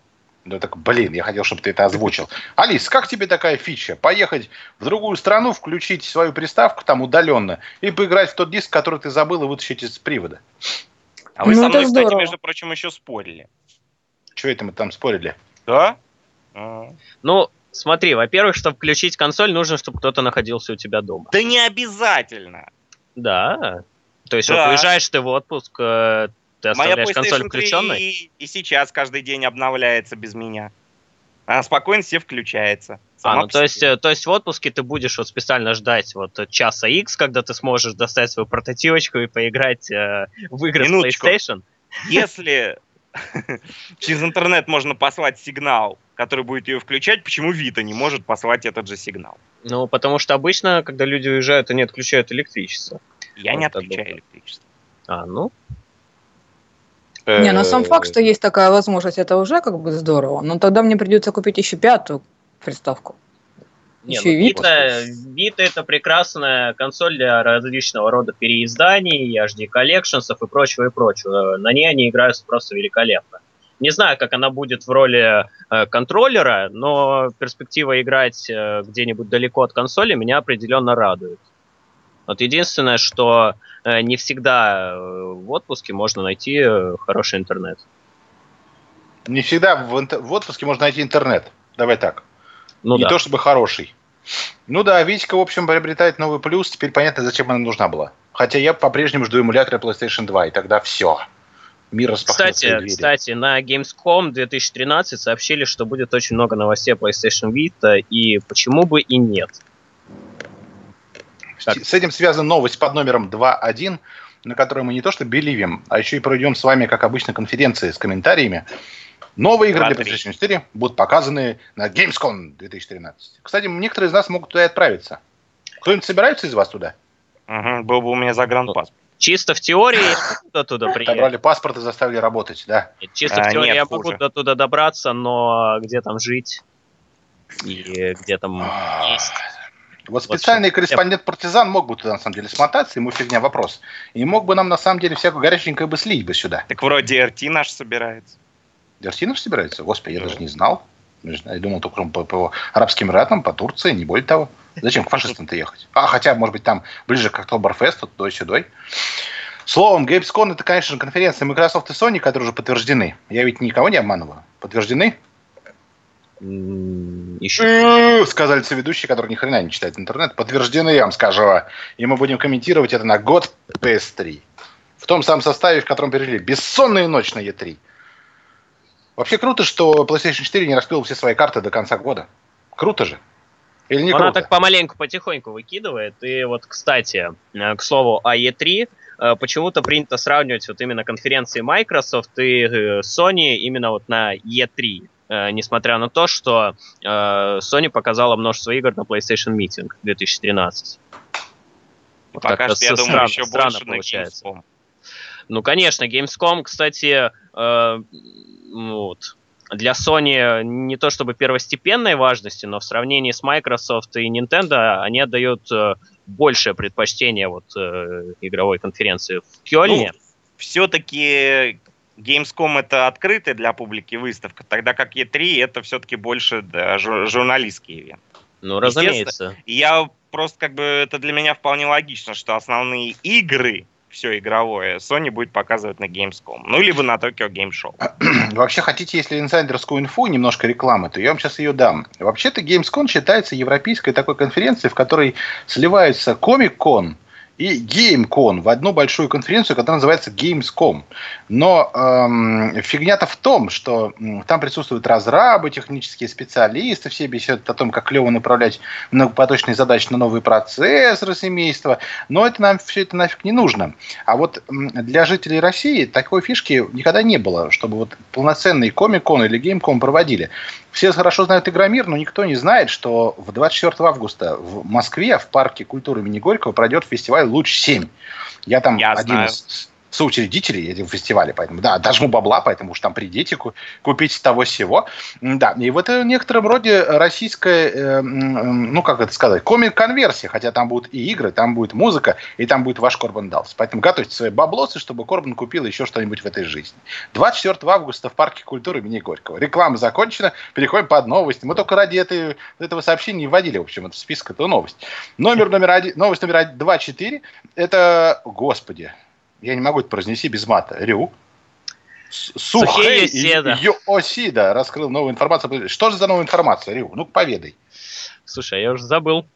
Да так, блин, я хотел, чтобы ты это озвучил. Алис, как тебе такая фича? Поехать в другую страну, включить свою приставку там удаленно и поиграть в тот диск, который ты забыл и вытащить из привода.
А вы ну, со мной, кстати, здорово. между прочим, еще спорили.
Что это мы там спорили?
Да?
А. Ну, смотри, во-первых, чтобы включить консоль, нужно, чтобы кто-то находился у тебя дома.
Да не обязательно.
Да. То есть да. вот уезжаешь ты в отпуск, э, ты оставляешь Моя консоль включенной?
И, и сейчас каждый день обновляется без меня. Она спокойно все включается.
А, ну то есть, э, то есть в отпуске ты будешь вот специально ждать вот часа X, когда ты сможешь достать свою прототивочку и поиграть э, в игры Минуточку. PlayStation?
Если через интернет можно послать сигнал, который будет ее включать, почему Вита не может послать этот же сигнал?
Ну, потому что обычно, когда люди уезжают, они отключают электричество.
Я вот не отключаю электричество.
А, ну,
не, но сам факт, что есть такая возможность, это уже как бы здорово. Но тогда мне придется купить еще пятую приставку.
Не, еще ну, Vita, Vita это прекрасная консоль для различного рода переизданий, HD коллекшенсов и прочего и прочего. На ней они играют просто великолепно. Не знаю, как она будет в роли э, контроллера, но перспектива играть э, где-нибудь далеко от консоли меня определенно радует. Вот единственное, что э, не всегда э, в отпуске можно найти э, хороший интернет.
Не всегда в, в отпуске можно найти интернет. Давай так. Ну, не да. то чтобы хороший. Ну да, Витька, в общем, приобретает новый плюс. Теперь понятно, зачем она нужна была. Хотя я по-прежнему жду эмулятора PlayStation 2, и тогда все. Мир
кстати, кстати, на Gamescom 2013 сообщили, что будет очень много новостей PlayStation Vita, и почему бы и нет.
Так. С этим связана новость под номером 2.1, на которой мы не то что беливим, а еще и пройдем с вами, как обычно, конференции с комментариями. Новые игры для PlayStation 4 будут показаны на Gamescom 2013. Кстати, некоторые из нас могут туда и отправиться. Кто-нибудь собирается из вас туда?
Угу, был бы у меня загранпаспорт.
Чисто в теории я могу туда приехать.
Отобрали паспорт и заставили работать, да?
Чисто а, в теории нет, я могу до туда добраться, но где там жить и где там а, есть
вот специальный вот корреспондент-партизан мог бы туда, на самом деле, смотаться, ему фигня вопрос. И мог бы нам, на самом деле, всякую горяченькое бы слить бы сюда.
Так вроде RT наш собирается.
RT наш собирается? Господи, я даже не знал. Я думал только по, по Арабским Эмиратам, по Турции, не более того. Зачем к фашистам-то ехать? А, хотя, может быть, там ближе к Октоберфесту, туда-сюда. Словом, Gamescom это, конечно, конференция Microsoft и Sony, которые уже подтверждены. Я ведь никого не обманываю. Подтверждены?
Еще...
Сказали соведущие, которые ни хрена не читают интернет. Подтверждены, я вам скажу. И мы будем комментировать это на год PS3. В том самом составе, в котором пережили бессонную ночь на E3. Вообще круто, что PlayStation 4 не раскрыл все свои карты до конца года. Круто же.
Или не Она круто? так помаленьку, потихоньку выкидывает. И вот, кстати, э, к слову о E3, э, почему-то принято сравнивать вот именно конференции Microsoft и э, Sony именно вот на E3. Э, несмотря на то, что э, Sony показала множество игр на PlayStation Meeting 2013.
Вот Пока что, я думаю, еще больше получается. На
Ну, конечно, Gamescom, кстати, э, вот, для Sony не то чтобы первостепенной важности, но в сравнении с Microsoft и Nintendo они отдают э, большее предпочтение вот э, игровой конференции в Кёльне. Ну,
все-таки Gamescom это открытая для публики выставка, тогда как E3 это все-таки больше да, жур- журналистский ивент.
Ну, разумеется.
Я просто как бы это для меня вполне логично, что основные игры, все игровое, Sony будет показывать на Gamescom. Ну, либо на Tokyo Game Show.
Вообще, хотите, если инсайдерскую инфу, немножко рекламы, то я вам сейчас ее дам. Вообще-то Gamescom считается европейской такой конференцией, в которой сливаются Comic-Con и GameCon в одну большую конференцию, которая называется Gamescom. Но эм, фигня-то в том, что там присутствуют разрабы, технические специалисты, все беседуют о том, как клево направлять многопоточные задачи на новые процессоры семейства. Но это нам все это нафиг не нужно. А вот для жителей России такой фишки никогда не было, чтобы вот полноценный Comic-Con или GameCon проводили. Все хорошо знают Игромир, но никто не знает, что в 24 августа в Москве в парке культуры имени Горького пройдет фестиваль «Луч-7». Я там
Я
один
знаю.
из соучредителей этого фестиваля, поэтому, да, дожму бабла, поэтому уж там придите, ку- купите того всего. Да, и вот это в некотором роде российская, э, ну, как это сказать, комик-конверсия, хотя там будут и игры, там будет музыка, и там будет ваш Корбан Далс. Поэтому готовьте свои баблосы, чтобы Корбан купил еще что-нибудь в этой жизни. 24 августа в парке культуры имени Горького. Реклама закончена, переходим под новости. Мы только ради этой, этого сообщения не вводили, в общем, это список, это новость. Номер номер один, новость номер один, 2.4, это, господи, я не могу это произнести без мата, Рю.
Сухей Йосида.
Раскрыл новую информацию. Что же за новая информация, Рю? Ну, поведай.
Слушай, я уже забыл.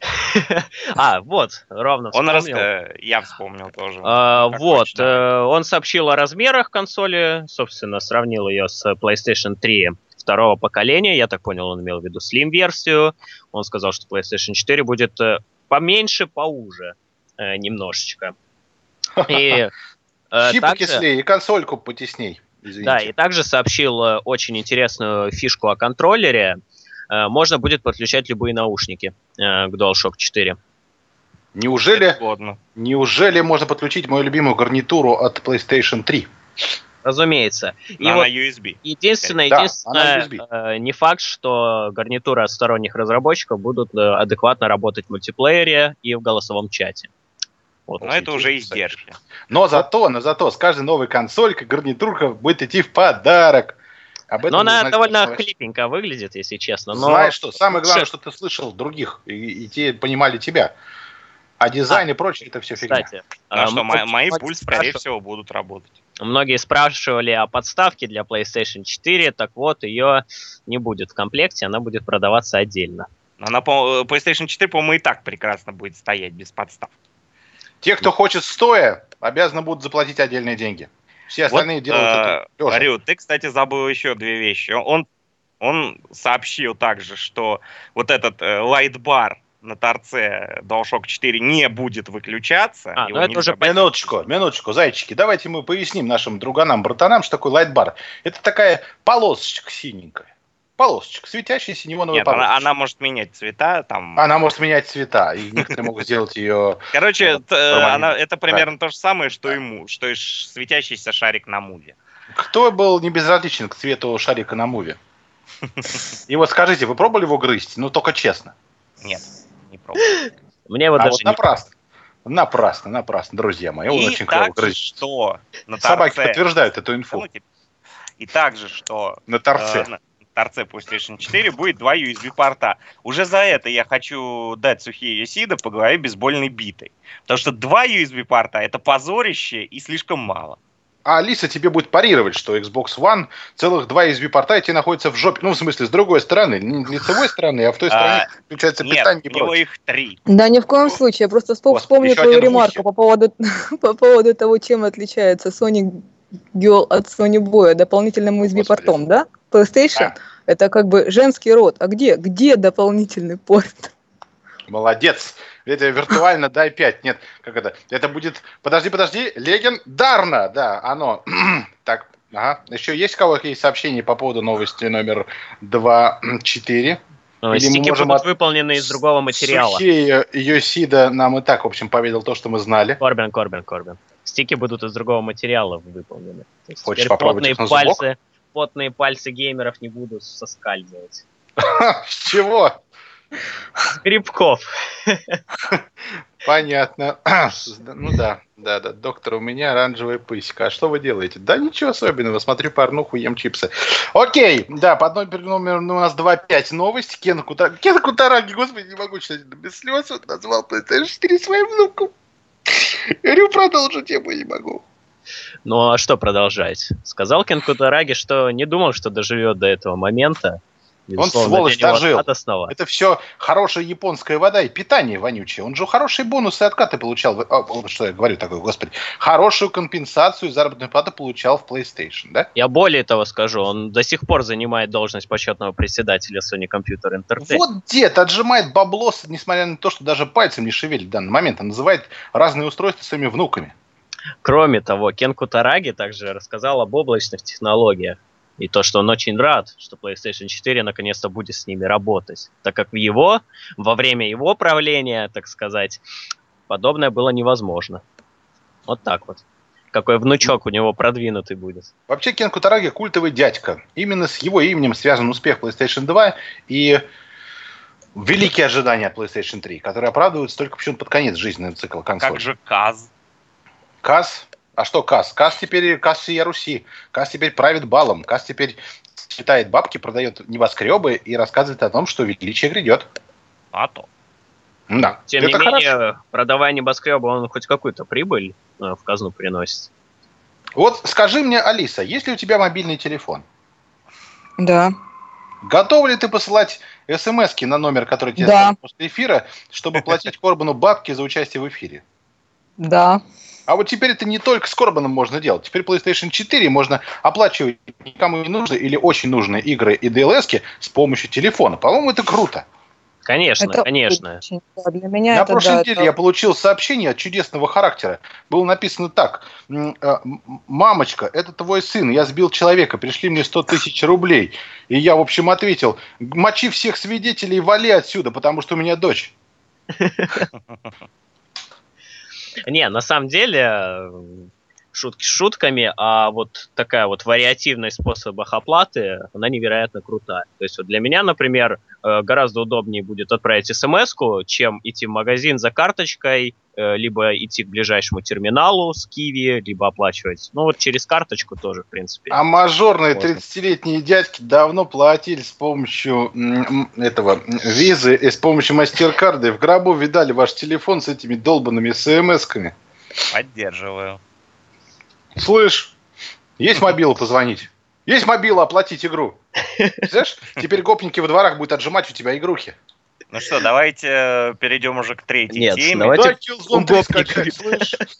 А, вот, ровно
Он рас...
вспомнил.
Я вспомнил тоже.
А, вот, э, он сообщил о размерах консоли, собственно, сравнил ее с PlayStation 3 второго поколения. Я так понял, он имел в виду Slim-версию. Он сказал, что PlayStation 4 будет э, поменьше, поуже э, немножечко. И э,
Щи
также-
покислее и консольку потесней. Извините.
Да, и также сообщил э, очень интересную фишку о контроллере. Э, Можно будет подключать любые наушники э, к DualShock 4.
Неужели, неужели можно подключить мою любимую гарнитуру от PlayStation 3?
Разумеется. И
На,
вот
USB.
единственное,
Да,
единственное
она
э, не факт, что гарнитуры от сторонних разработчиков будут э, адекватно работать в мультиплеере и в голосовом чате. Вот.
Но это уже издержки.
Но зато, но зато с каждой новой консолькой гарнитурка будет идти в подарок. Об этом
Но она
знаете
довольно
точно.
хлипенько выглядит, если честно. Но...
Знаешь что, самое главное, что ты слышал других, и, и те понимали тебя. А дизайн и прочее, это все фигня.
Кстати,
На
а,
что
м-
мо- мои пульс, скорее всего, будут работать.
Многие спрашивали о подставке для PlayStation 4, так вот, ее не будет в комплекте, она будет продаваться отдельно.
Она, по- PlayStation 4, по-моему, и так прекрасно будет стоять без подстав.
Те, кто хочет стоя, обязаны будут заплатить отдельные деньги. Все остальные
Вот,
делают
э,
это.
Рю, ты, кстати, забыл еще две вещи. Он, он сообщил также, что вот этот э, лайтбар на торце DualShock 4 не будет выключаться.
А, ну это уже
Минуточку, минуточку, зайчики. Давайте мы поясним нашим друганам, братанам, что такое лайтбар. Это такая полосочка синенькая. Полосочка, светящаяся неоновая
Нет,
полосочка.
она, она может менять цвета. Там...
Она может менять цвета, и некоторые могут сделать ее...
Короче, э, она, это примерно то же самое, что и му, что и светящийся шарик на муве.
Кто был не безразличен к цвету шарика на муве? И вот скажите, вы пробовали его грызть? Ну, только честно.
Нет, не пробовал.
Мне вот
а
даже
вот
не-
напрасно. Напрасно, напрасно, друзья мои. Он
И
очень клево
также,
грызет.
что на
Собаки
торце...
подтверждают эту инфу.
ну, типа, И также, что
На торце.
э, на торце PlayStation 4 будет два USB-порта. Уже за это я хочу дать Сухие Йосида по голове бейсбольной битой. Потому что два USB-порта это позорище и слишком мало.
А Алиса тебе будет парировать, что Xbox One целых два USB-порта и те находятся в жопе. Ну, в смысле, с другой стороны. Не лицевой стороны, а в той
А,
стороне включается
Нет,
питание
у
и
него их три.
Да ни в коем случае. Я просто
Господи,
вспомню твою ремарку по поводу, по поводу того, чем отличается Sony Girl от Sony Boy дополнительным USB-портом, да? PlayStation
Да.
это как бы женский род. А где? Где дополнительный порт?
Молодец. Это виртуально дай 5. Нет, как это? Это будет... Подожди, подожди. Легендарно. Да, оно. так, ага. Еще есть кого какие сообщения по поводу новости номер 2.4?
Ну,
Или мы
стики
можем
будут
от-
выполнены из другого материала.
Сухие Йосида нам и так, в общем, поведал то, что мы знали.
Корбин, Корбин, Корбин. Стики будут из другого материала выполнены. Есть
Хочешь попробовать их на зубок?
Потные пальцы геймеров не будут соскальзывать.
С чего?
Грибков.
Понятно. Ну да, да, да. Доктор, у меня оранжевая пысика. А что вы делаете? Да ничего особенного. Смотрю порнуху, ем чипсы. Окей, да, по одной номер у нас 2.5 новость. Кен, Кута... Кен Кутараги, господи, не могу читать без слез. Он назвал PlayStation 4 своим внуком. Говорю, продолжу тему не могу.
Ну а что продолжать? Сказал Кен Кутараги, что не думал, что доживет до этого момента.
Он, сволочь, дожил. Это все хорошая японская вода и питание вонючее. Он же хорошие бонусы и откаты получал. О, что я говорю такое, господи. Хорошую компенсацию заработной платы получал в PlayStation, да?
Я более того скажу, он до сих пор занимает должность почетного председателя Sony Computer Entertainment.
Вот дед отжимает бабло, несмотря на то, что даже пальцем не шевелит в данный момент. Он называет разные устройства своими внуками.
Кроме того, Кен Кутараги также рассказал об облачных технологиях. И то, что он очень рад, что PlayStation 4 наконец-то будет с ними работать. Так как в его, во время его правления, так сказать, подобное было невозможно. Вот так вот. Какой внучок у него продвинутый будет.
Вообще Кен Кутараги культовый дядька. Именно с его именем связан успех PlayStation 2 и великие ожидания от PlayStation 3, которые оправдываются только почему-то под конец жизненного цикла консоли.
Как же Каз?
Каз а что Кас? Кас теперь Кас всея Руси. Кас теперь правит балом. Кас теперь считает бабки, продает небоскребы и рассказывает о том, что величие грядет.
А то.
Да.
Тем Это не менее, хорошо. продавая небоскребы, он хоть какую-то прибыль э, в казну приносит.
Вот скажи мне, Алиса, есть ли у тебя мобильный телефон?
Да.
Готова ли ты посылать смс на номер, который тебе
да.
после эфира, чтобы платить Корбану бабки за участие в эфире?
Да.
А вот теперь это не только с Корбаном можно делать. Теперь PlayStation 4 можно оплачивать никому не нужные или очень нужные игры и DLS с помощью телефона. По-моему, это круто.
Конечно, это конечно. Очень,
да, для меня На это, прошлой да, неделе это... я получил сообщение от чудесного характера. Было написано так. «Э, «Мамочка, это твой сын. Я сбил человека. Пришли мне 100 тысяч рублей». И я, в общем, ответил, мочи всех свидетелей и вали отсюда, потому что у меня дочь.
Не, на самом деле, шутки шутками, а вот такая вот вариативность способах оплаты, она невероятно крутая. То есть вот для меня, например, гораздо удобнее будет отправить смс чем идти в магазин за карточкой, э, либо идти к ближайшему терминалу с Киви, либо оплачивать. Ну вот через карточку тоже, в принципе.
А мажорные 30-летние дядьки давно платили с помощью этого визы и с помощью мастер-карда. И в гробу видали ваш телефон с этими долбанными смс-ками.
Поддерживаю.
Слышь, есть мобила позвонить? Есть мобила оплатить игру? Знаешь, теперь гопники во дворах будут отжимать у тебя игрухи.
Ну что, давайте э, перейдем уже к третьей
Нет,
теме.
давайте
Давай скачать,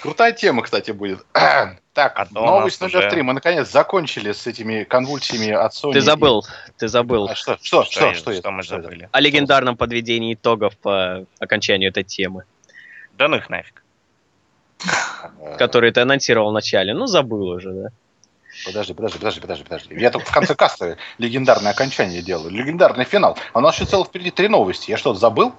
Крутая тема, кстати, будет. Так, а новость номер уже... три. Мы наконец закончили с этими конвульсиями от Sony.
Ты забыл, ты забыл.
А что, что, что,
что, что, что мы забыли?
О легендарном подведении итогов по окончанию этой темы.
Да ну их нафиг.
Который ты анонсировал в начале. Ну, забыл уже, да.
Подожди, подожди, подожди, подожди, подожди. Я только в конце кассы легендарное окончание делаю. Легендарный финал. А у нас еще целых впереди три новости. Я что-то забыл?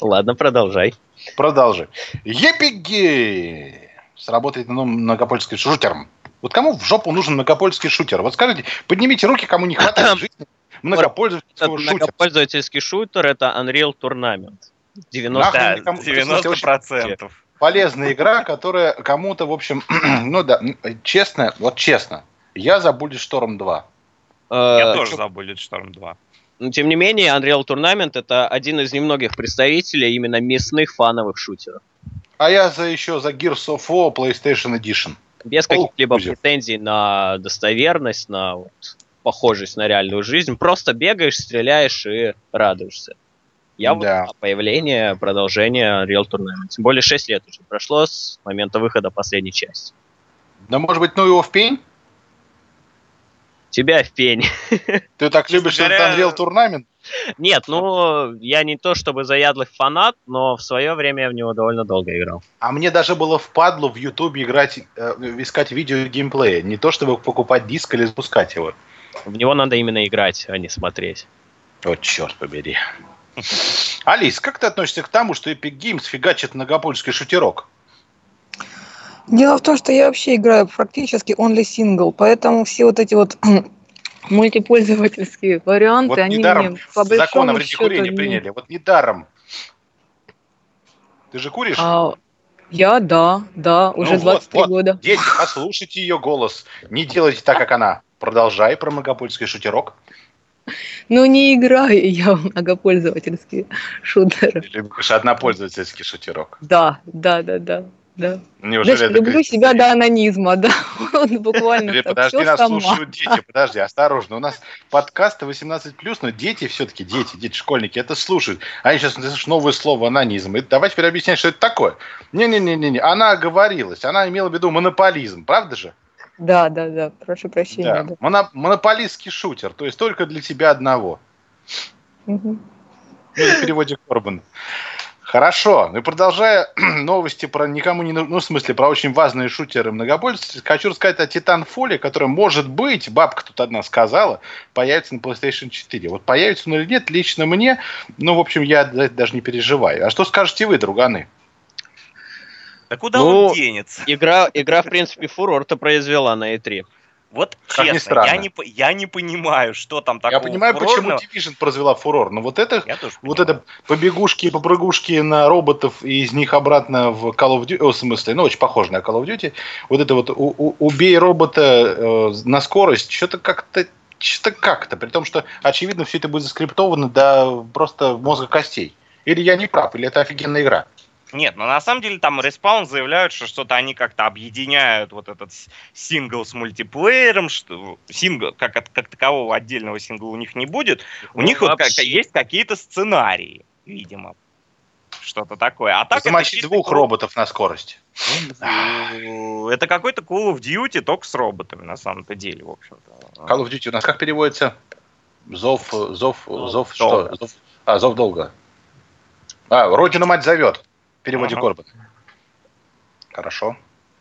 Ладно, продолжай.
Продолжи. Епиги! Сработает на многопольский шутером. Вот кому в жопу нужен многопольский шутер? Вот скажите, поднимите руки, кому не хватает жизни
многопользовательского шутера. Многопользовательский шутер это Unreal Tournament.
90%. 90%
полезная игра, которая кому-то, в общем, ну да, честно, вот честно, я за Bulletstorm 2.
Я тоже за Bulletstorm 2.
Но, тем не менее, Unreal Tournament это один из немногих представителей именно мясных фановых шутеров.
А я за еще за Gears of War PlayStation Edition.
Без каких-либо претензий на достоверность, на вот, похожесть на реальную жизнь. Просто бегаешь, стреляешь и радуешься. Я да. вот появление, продолжение Real Tournament. Тем более 6 лет уже прошло с момента выхода последней части.
Да может быть, ну его в пень?
Тебя в пень.
Ты так любишь говоря... Unreal Tournament?
Нет, ну, я не то чтобы заядлый фанат, но в свое время я в него довольно долго играл.
А мне даже было впадло в Ютубе играть, э, искать видео геймплея. Не то чтобы покупать диск или запускать его.
В него надо именно играть, а не смотреть.
Вот черт побери. Алис, как ты относишься к тому, что Epic Games фигачит многопольский шутерок?
Дело в том, что я вообще играю практически only single, поэтому все вот эти вот Мультипользовательские варианты,
Вот
они мне по
закон о вреде курения
не-
приняли. Вот недаром. Ты же куришь?
А, я, да, да, уже
Ну вот,
23
вот.
года.
Дети, послушайте ее голос. Не делайте так, как она. Продолжай про многопольский шутерок.
Ну, не играю я в многопользовательские шутеры.
Любишь однопользовательский шутерок.
Да, да, да, да. да.
Неужели
Знаешь, люблю
кризис?
себя до анонизма, да. Вот буквально так,
подожди, нас
сама.
слушают дети. Подожди, осторожно. У нас подкасты 18+, но дети все-таки, дети, дети, школьники, это слушают. Они сейчас слышат новое слово анонизм. И давай теперь объяснять, что это такое. Не-не-не-не, она оговорилась. Она имела в виду монополизм, правда же?
Да, да, да, прошу прощения.
Да.
Да.
Моно- монополистский шутер, то есть только для тебя одного.
Мгм.
Ну, в переводе Корбан. Хорошо. Ну и продолжая новости про никому не ну, в смысле, про очень важные шутеры многопользователи, хочу рассказать о Titanfall, которая, может быть, бабка тут одна сказала, появится на PlayStation 4. Вот появится он или нет, лично мне, ну, в общем, я даже не переживаю. А что скажете вы, друганы?
Да куда
Ну,
он денется?
Игра, игра, в принципе, фурор-то произвела на E3.
Вот
Как
честно, я не, я не понимаю, что там такого
я понимаю, почему
фурорного.
Division произвела фурор, но вот это Вот
понимаю.
это побегушки и попрыгушки на роботов и из них обратно в Call of Duty, о, в смысле, ну, очень похоже на Call of Duty. Вот это вот у- у- убей робота э, на скорость, что-то как-то что-то как-то, при том, что, очевидно, все это будет заскриптовано до просто мозга костей. Или я не прав, или это офигенная игра.
Нет, но на самом деле там Respawn заявляют, что что-то они как-то объединяют вот этот сингл с мультиплеером, что сингл, как, от- как такового отдельного сингла у них не будет. У них вот как-
Вообще.
есть какие-то сценарии, видимо. Что-то такое. А так это
Замочить двух
кру-
роботов на скорость.
Ну, Это какой-то Call of Duty, только с роботами, на самом-то деле, в общем-то.
Call of Duty у нас как переводится? Зов, зов, зов, что?
долга.
Зов, а, зов долго. А, Родина мать зовет. Переводе
Ага.
Корбана. Хорошо.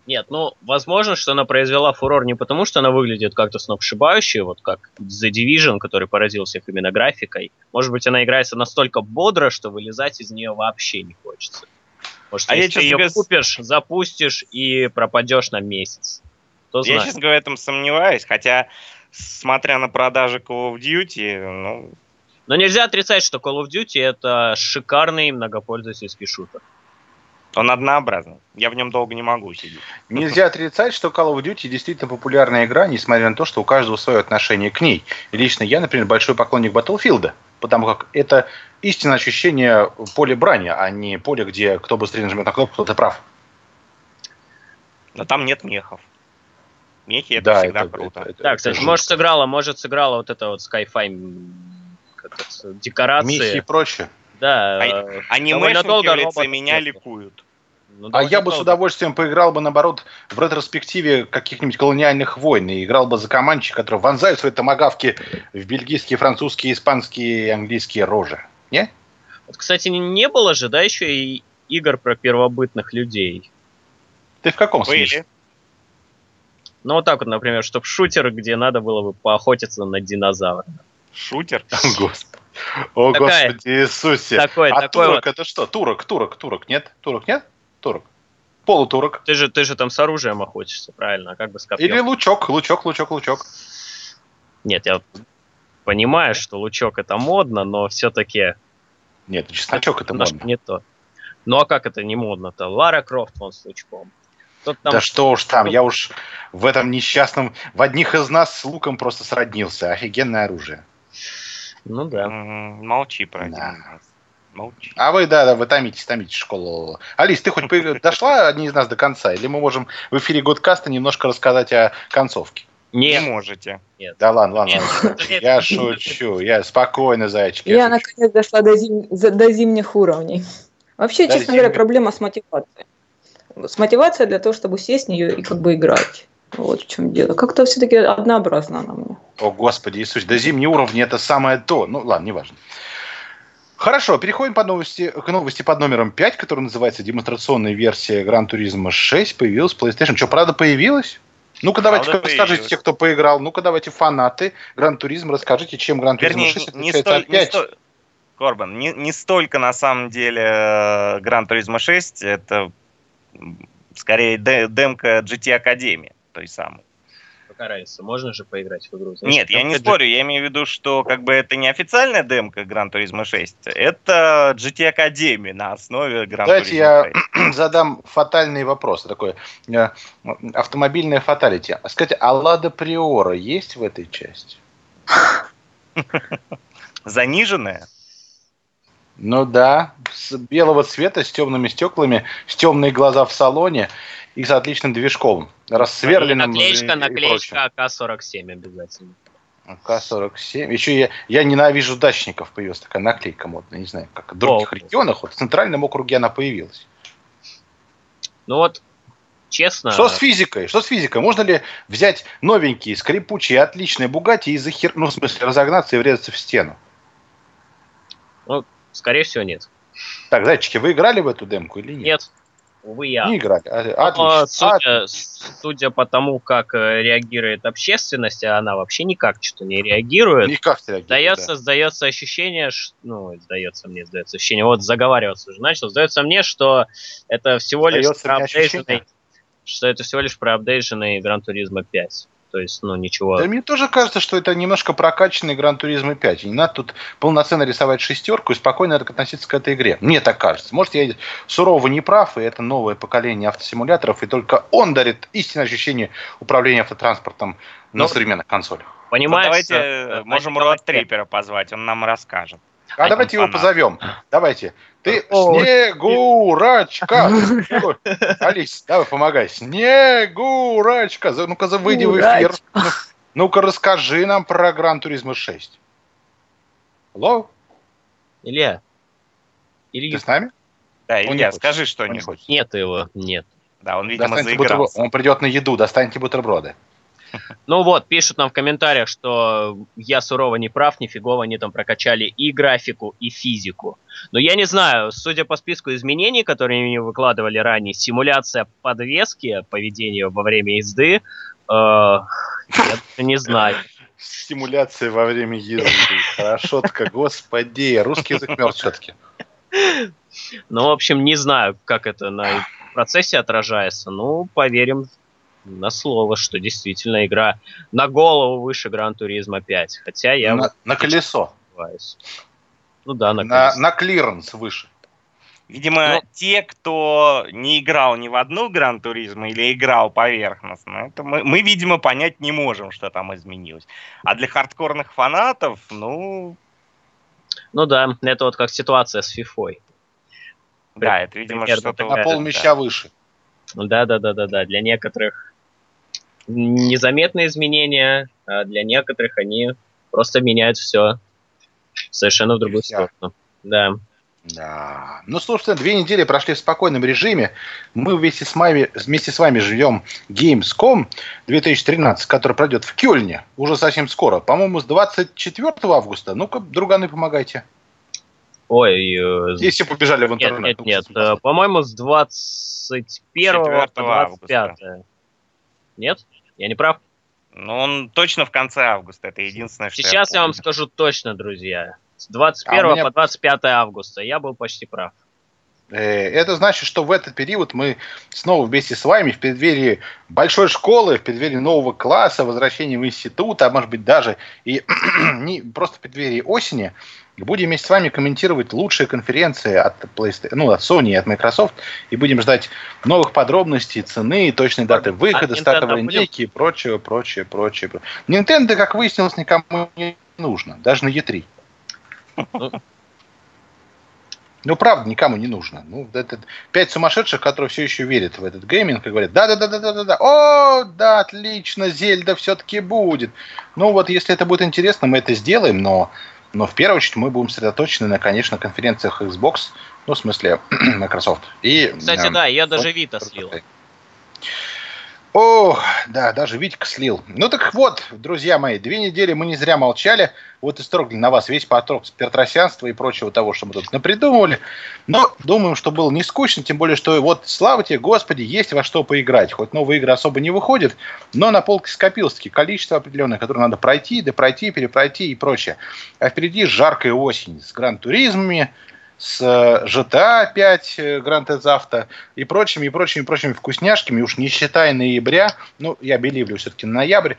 Нет, ну, возможно, что она произвела фурор не потому, что она выглядит как-то сногсшибающе, вот как The Division, который поразил всех именно графикой. Может быть, она играется настолько бодро, что вылезать из нее вообще не хочется. Может,
А я,
если ты
честно
ее
говоря, с-
купишь, запустишь и пропадешь на месяц. Кто
Я,
знает.
честно говоря, в этом сомневаюсь, хотя, смотря на продажи Call of Duty, ну,
Но нельзя отрицать, что Call of Duty это шикарный многопользовательский шутер.
Он однообразный. Я в нем долго не могу сидеть.
Нельзя отрицать, что Call of Duty действительно популярная игра, несмотря на то, что у каждого свое отношение к ней. И лично я, например, большой поклонник Battlefield, потому как это истинное ощущение поля брани, а не поле, где кто быстрее нажмет на кнопку, кто-то прав.
Но там нет мехов. Мехи это
Да,
всегда
это-
круто.
это- это-
Да,
это
кстати, может сыграла, может сыграла вот это вот Skyfi м, как это, декорации.
Миссии и прочее.
Да.
А-
довольно
Анимешники
долго
в лице меня ликуют.
Ну,
А я бы с удовольствием поиграл бы, наоборот, в ретроспективе каких-нибудь колониальных войн и играл бы за командчик, который вонзают свои томагавки в бельгийские, французские, испанские и английские рожи. Не?
Вот, кстати, не- было же, да, еще и игр про первобытных людей.
Ты в каком смысле?
Были.
Ну, вот так вот, например, чтобы шутер, где надо было бы поохотиться на динозавра.
Шутер.
О, Господи. О,
Такая-
Господи Иисусе.
Такой,
а
такой
турок
вот.
это что? Турок, турок, турок, нет? Турок, нет? Турок. Полутурок.
Ты же, ты же там с оружием охотишься, правильно? А как бы с копьем?
Или лучок, лучок, лучок, лучок.
Нет, я понимаю, что лучок это модно, но все-таки
Нет, чесночок это модно.
не то. Ну а как это не модно-то? Лара Крофт вон с лучком. Там
Да что уж там, я уж в этом несчастном, в одних из нас с луком просто сроднился. Офигенное оружие.
Ну да.
М, Молчи про
Да.
раз. Молчи.
А вы, да, да, вы томитесь, томитесь школу. Алис, ты хоть дошла одни из нас до конца? Или мы можем в эфире Годкаста немножко рассказать о концовке?
Не
Не,
можете.
Да ладно, ладно,
Нет.
ладно. Я шучу, я спокойно, зайчик.
Я,
шучу.
наконец дошла до, зим- до зимних уровней. Вообще,
До
честно говоря,
зимних.
проблема с мотивацией. С мотивацией для того, чтобы сесть в нее и как бы играть. Вот в чем дело. Как-то все-таки однообразно она мне.
О, Господи Иисус, до зимние уровни это самое то. Ну, ладно, неважно. Хорошо, переходим по новости, к новости под номером 5, которая называется демонстрационная версия Gran Turismo 6. Появилась в PlayStation. Что, правда появилась? Ну-ка, давайте
Правда
расскажите
появилась.
те, кто поиграл. Ну-ка, давайте фанаты Gran Turismo, расскажите, чем Turismo
Вернее,
6
не, не
отличается от
не
5.
сто- Корбан, не, не столько на самом деле Gran Turismo 6, это скорее де- демка GT Академии, той самой.
Какая разница, можно же поиграть в игру.
Нет, я не спорю, я имею в виду, что как бы это не официальная демка Gran Turismo 6, это GT Academy на основе Gran
Давайте
Turismo
я
6.
задам фатальный вопрос, такой э, автомобильная фаталити. Скажите, а Лада Приора есть в этой части?
Заниженная?
Ну да, с белого цвета, с темными стеклами, с темные глаза в салоне и с отличным движком, рассверленным. и-
Наклеечка,
и
наклеечка АК-47 обязательно.
прочее. К-47. Еще я, я ненавижу дачников, появилась такая наклейка модная, не знаю, как в других
О.
регионах, вот в центральном округе она появилась.
Ну вот, честно...
Что с физикой? Что с физикой? Можно ли взять новенькие, скрипучие, отличные Бугати и захер... ну, в смысле, разогнаться и врезаться в стену?
Скорее всего, нет.
Так, зайчики, вы играли в эту демку или нет?
Нет. Увы, я.
Не играли. А-
Но
Отлично.
судя, судя по тому, как э, реагирует общественность, а она вообще никак что-то не реагирует,
Никак не реагирует,
Сдается, сдается ощущение, ну, сдается мне, сдается ощущение, вот заговариваться уже начал, сдается мне, что это всего лишь
ощущение.
проапдейженный, что это всего лишь проапдейженный Gran Turismo 5. То есть, ну, ничего.
Да мне тоже кажется, что это немножко прокачанный Гран Туризмо 5. И не надо тут полноценно рисовать шестерку и спокойно относиться к этой игре. Мне так кажется. Может, я сурово не прав, и это новое поколение автосимуляторов, и только он дарит истинное ощущение управления автотранспортом на
Ну,
современных консолях.
Вот
Понимаешь?
давайте
э,
э, можем Роад Трипера позвать, он нам расскажет.
А
Один
давайте его позовем. Давайте. Ты
О.
Снегурочка. Ой, Алис, давай помогай. Снегурочка. Ну-ка, выйди в эфир. Ну, Ну-ка, расскажи нам про Гран Туризмо 6. Алло,
Илья. Илья.
ты с нами?
Да,
Он
Илья, скажи что-нибудь.
хочет.
Нет его, нет.
Да, он, видимо,
Достаньте бутерброд.
заигрался.
Он придет на еду, достаньте бутерброды.
Ну вот, пишут нам в комментариях, что я сурово не прав, нифигово они там прокачали и графику, и физику. Но я не знаю, судя по списку изменений, которые они выкладывали ранее, симуляция подвески, поведения во время езды, э, я не знаю.
Симуляция во время езды. Хорошо-то, господи. Русский язык мертв все-таки.
Ну, в общем, не знаю, как это на процессе отражается. Ну, поверим на слово, что действительно игра на голову выше Гран Туризмо 5. Хотя я
На,
вот
на колесо.
сомневаюсь. Ну да, на,
На,
колесо.
на клиренс выше.
Видимо,
Ну.
те, кто не играл ни в одну Гран Туризмо или играл поверхностно, это мы, мы, видимо, понять не можем, что там изменилось. А для хардкорных фанатов, ну,
Ну да, это вот как ситуация с Фифой.
да, это, видимо, что-то...
На
вот
пол
это,
мяча выше.
Да, да, да, да, да. Для некоторых незаметные изменения, а для некоторых они просто меняют все совершенно в другую
Вся.
сторону. Да.
Да. Ну, слушайте, две недели прошли в спокойном режиме. Мы вместе с вами, вместе с вами живем Gamescom 2013, который пройдет в Кёльне уже совсем скоро. По-моему, с 24 августа. Ну-ка, друганы, помогайте.
Ой, э,
все побежали в
нет,
интернет.
нет, нет. э, По-моему, с 21 по
4
25. Нет? Я не прав?
Ну, он точно в конце августа, это единственное, что
Сейчас я вам
помню.
скажу точно, друзья. С 21
А у меня-
по 25 августа. Я был почти прав.
Э, Это значит, что в этот период мы снова вместе с вами в преддверии большой школы, в преддверии нового класса, возвращения в институт, а может быть даже и не просто в преддверии осени, будем вместе с вами комментировать лучшие конференции от, PlayStation, ну, от Sony и от Microsoft, и будем ждать новых подробностей, цены, точной даты выхода,
Nintendo
стартовой линейки и прочее, прочее, прочее. Nintendo, как выяснилось, никому не нужно, даже на E3.
Ну.
Правда, никому не нужно. Ну, это пять сумасшедших, которые все еще верят в этот гейминг и говорят, да-да-да-да-да-да, о, да, отлично, Зельда все-таки будет. Ну, вот если это будет интересно, мы это сделаем, но, но в первую очередь мы будем сосредоточены на, конечно, конференциях Xbox, ну, в смысле, Microsoft. И,
Кстати,
эм,
да, я даже Вита слил.
О, да, даже Витька слил. Ну так вот, друзья мои, две недели мы не зря молчали. Вот и строгли на вас весь поток петросянства и прочего того, что мы тут напридумывали. Но думаем, что было не скучно, тем более, что вот, слава тебе, Господи, есть во что поиграть. Хоть новые игры особо не выходят, но на полке скопилось-таки количество определенное, которое надо пройти, да пройти, перепройти и прочее. А впереди жаркая осень с гран-туризмами, с GTA 5 Grand Theft Auto и прочими, и прочими, и прочими вкусняшками, уж не считая ноября, ну, я беливлю все-таки ноябрь,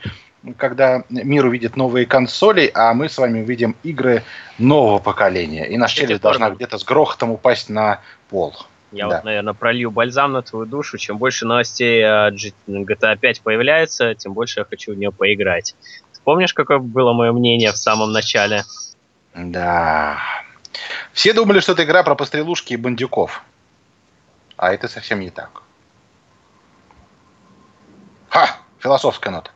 когда мир увидит новые консоли, а мы с вами увидим игры нового поколения. И наша челюсть должна где-то с грохотом упасть на пол.
Я да. вот, наверное, пролью бальзам на твою душу. Чем больше новостей о GTA 5 появляется, тем больше я хочу в нее поиграть. Помнишь, какое было мое мнение в самом начале?
Да. Все думали, что это игра про пострелушки и бандюков. А это совсем не так. Ха! Философская нота.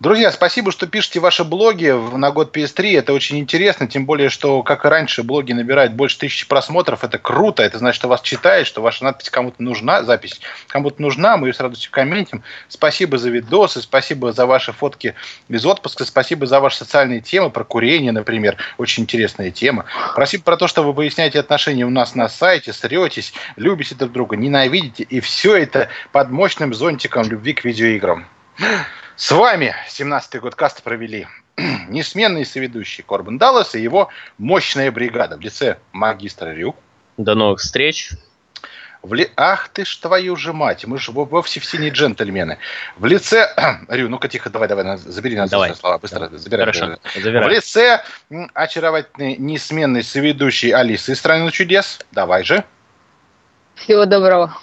Друзья, спасибо, что пишете ваши блоги на год PS3. Это очень интересно, тем более, что, как и раньше, блоги набирают больше тысячи просмотров. Это круто. Это значит, что вас читает, что ваша надпись кому-то нужна, запись кому-то нужна. Мы ее с радостью комментим. Спасибо за видосы, спасибо за ваши фотки из отпуска, спасибо за ваши социальные темы, про курение, например. Очень интересная тема. Спасибо про то, что вы выясняете отношения у нас на сайте, сретесь, любите друг друга, ненавидите. И все это под мощным зонтиком любви к видеоиграм. С вами 17-й год каста провели несменный соведущий Корбан Даллас и его мощная бригада в лице магистра Рю.
До новых встреч.
В ли... Ах ты ж твою же мать, мы же вовсе все не джентльмены. В лице... Рю, ну-ка тихо, давай, давай, забери нас давай. слова, быстро давай. забирай. Хорошо, забирай. В лице очаровательной несменной соведущей Алисы из «Страны чудес». Давай же.
Всего доброго.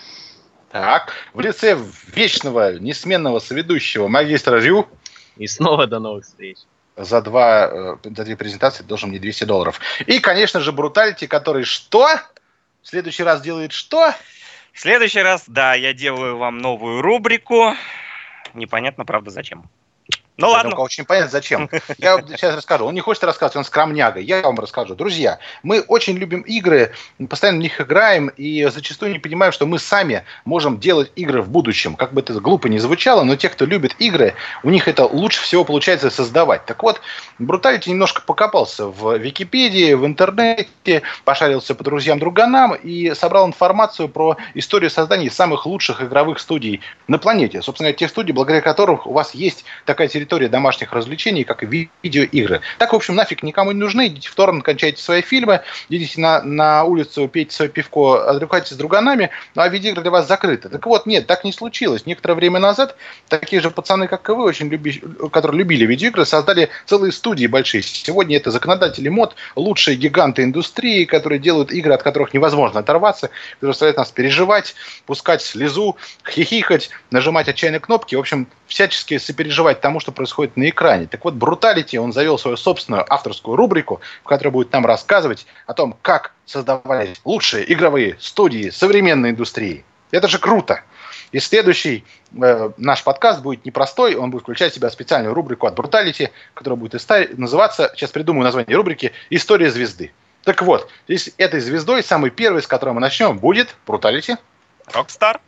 Так, в лице вечного, несменного соведущего магистра Рю.
И снова до новых встреч.
За, два, э, за две презентации должен мне 200 долларов. И, конечно же, Бруталити, который что? В следующий раз делает что?
В следующий раз, да, я делаю вам новую рубрику. Непонятно, правда, зачем.
Ну ладно. Очень понятно, зачем. Я сейчас расскажу. Он не хочет рассказывать, он скромняга. Я вам расскажу. Друзья, мы очень любим игры, постоянно в них играем, и зачастую не понимаем, что мы сами можем делать игры в будущем. Как бы это глупо не звучало, но те, кто любит игры, у них это лучше всего получается создавать. Так вот, Бруталити немножко покопался в Википедии, в интернете, пошарился по друзьям-друганам и собрал информацию про историю создания самых лучших игровых студий на планете. Собственно, тех студий, благодаря которым у вас есть такая территория территория домашних развлечений, как и видеоигры. Так, в общем, нафиг никому не нужны. Идите в торрент, кончайте свои фильмы, идите на, на улицу, пейте свое пивко, отдыхайте с друганами, ну а видеоигры для вас закрыты. Так вот, нет, так не случилось. Некоторое время назад такие же пацаны, как и вы, очень люби, которые любили видеоигры, создали целые студии большие. Сегодня это законодатели мод, лучшие гиганты индустрии, которые делают игры, от которых невозможно оторваться, которые заставляют нас переживать, пускать слезу, хихикать, нажимать отчаянные кнопки. В общем, всячески сопереживать тому, что происходит на экране. Так вот, Brutality, он завел свою собственную авторскую рубрику, в которой будет нам рассказывать о том, как создавались лучшие игровые студии современной индустрии. Это же круто! И следующий э, наш подкаст будет непростой, он будет включать в себя специальную рубрику от Brutality, которая будет называться, сейчас придумаю название рубрики, «История звезды». Так вот, здесь этой звездой, самой первой, с которой мы начнем, будет Brutality.
Rockstar.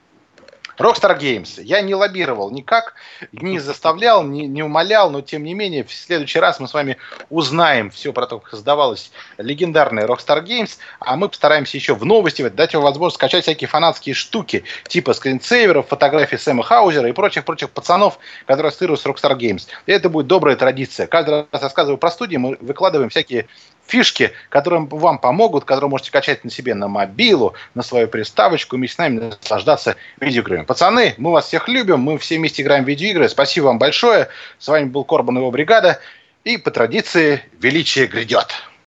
Rockstar Games. Я не лоббировал никак, не заставлял, не, не умолял, но тем не менее в следующий раз мы с вами узнаем все про то, как создавалась легендарная Rockstar Games, а мы постараемся еще в новости дать вам возможность скачать всякие фанатские штуки, типа скринсейверов, фотографий Сэма Хаузера и прочих-прочих пацанов, которые ассоциируют с Rockstar Games. И это будет добрая традиция. Каждый раз рассказываю про студии, мы выкладываем всякие фишки, которые вам помогут, которые можете качать на себе на мобилу, на свою приставочку вместе с нами наслаждаться видеоиграми. Пацаны, мы вас всех любим, мы все вместе играем в видеоигры. Спасибо вам большое. С вами был Корбан и его бригада. И по традиции величие грядет.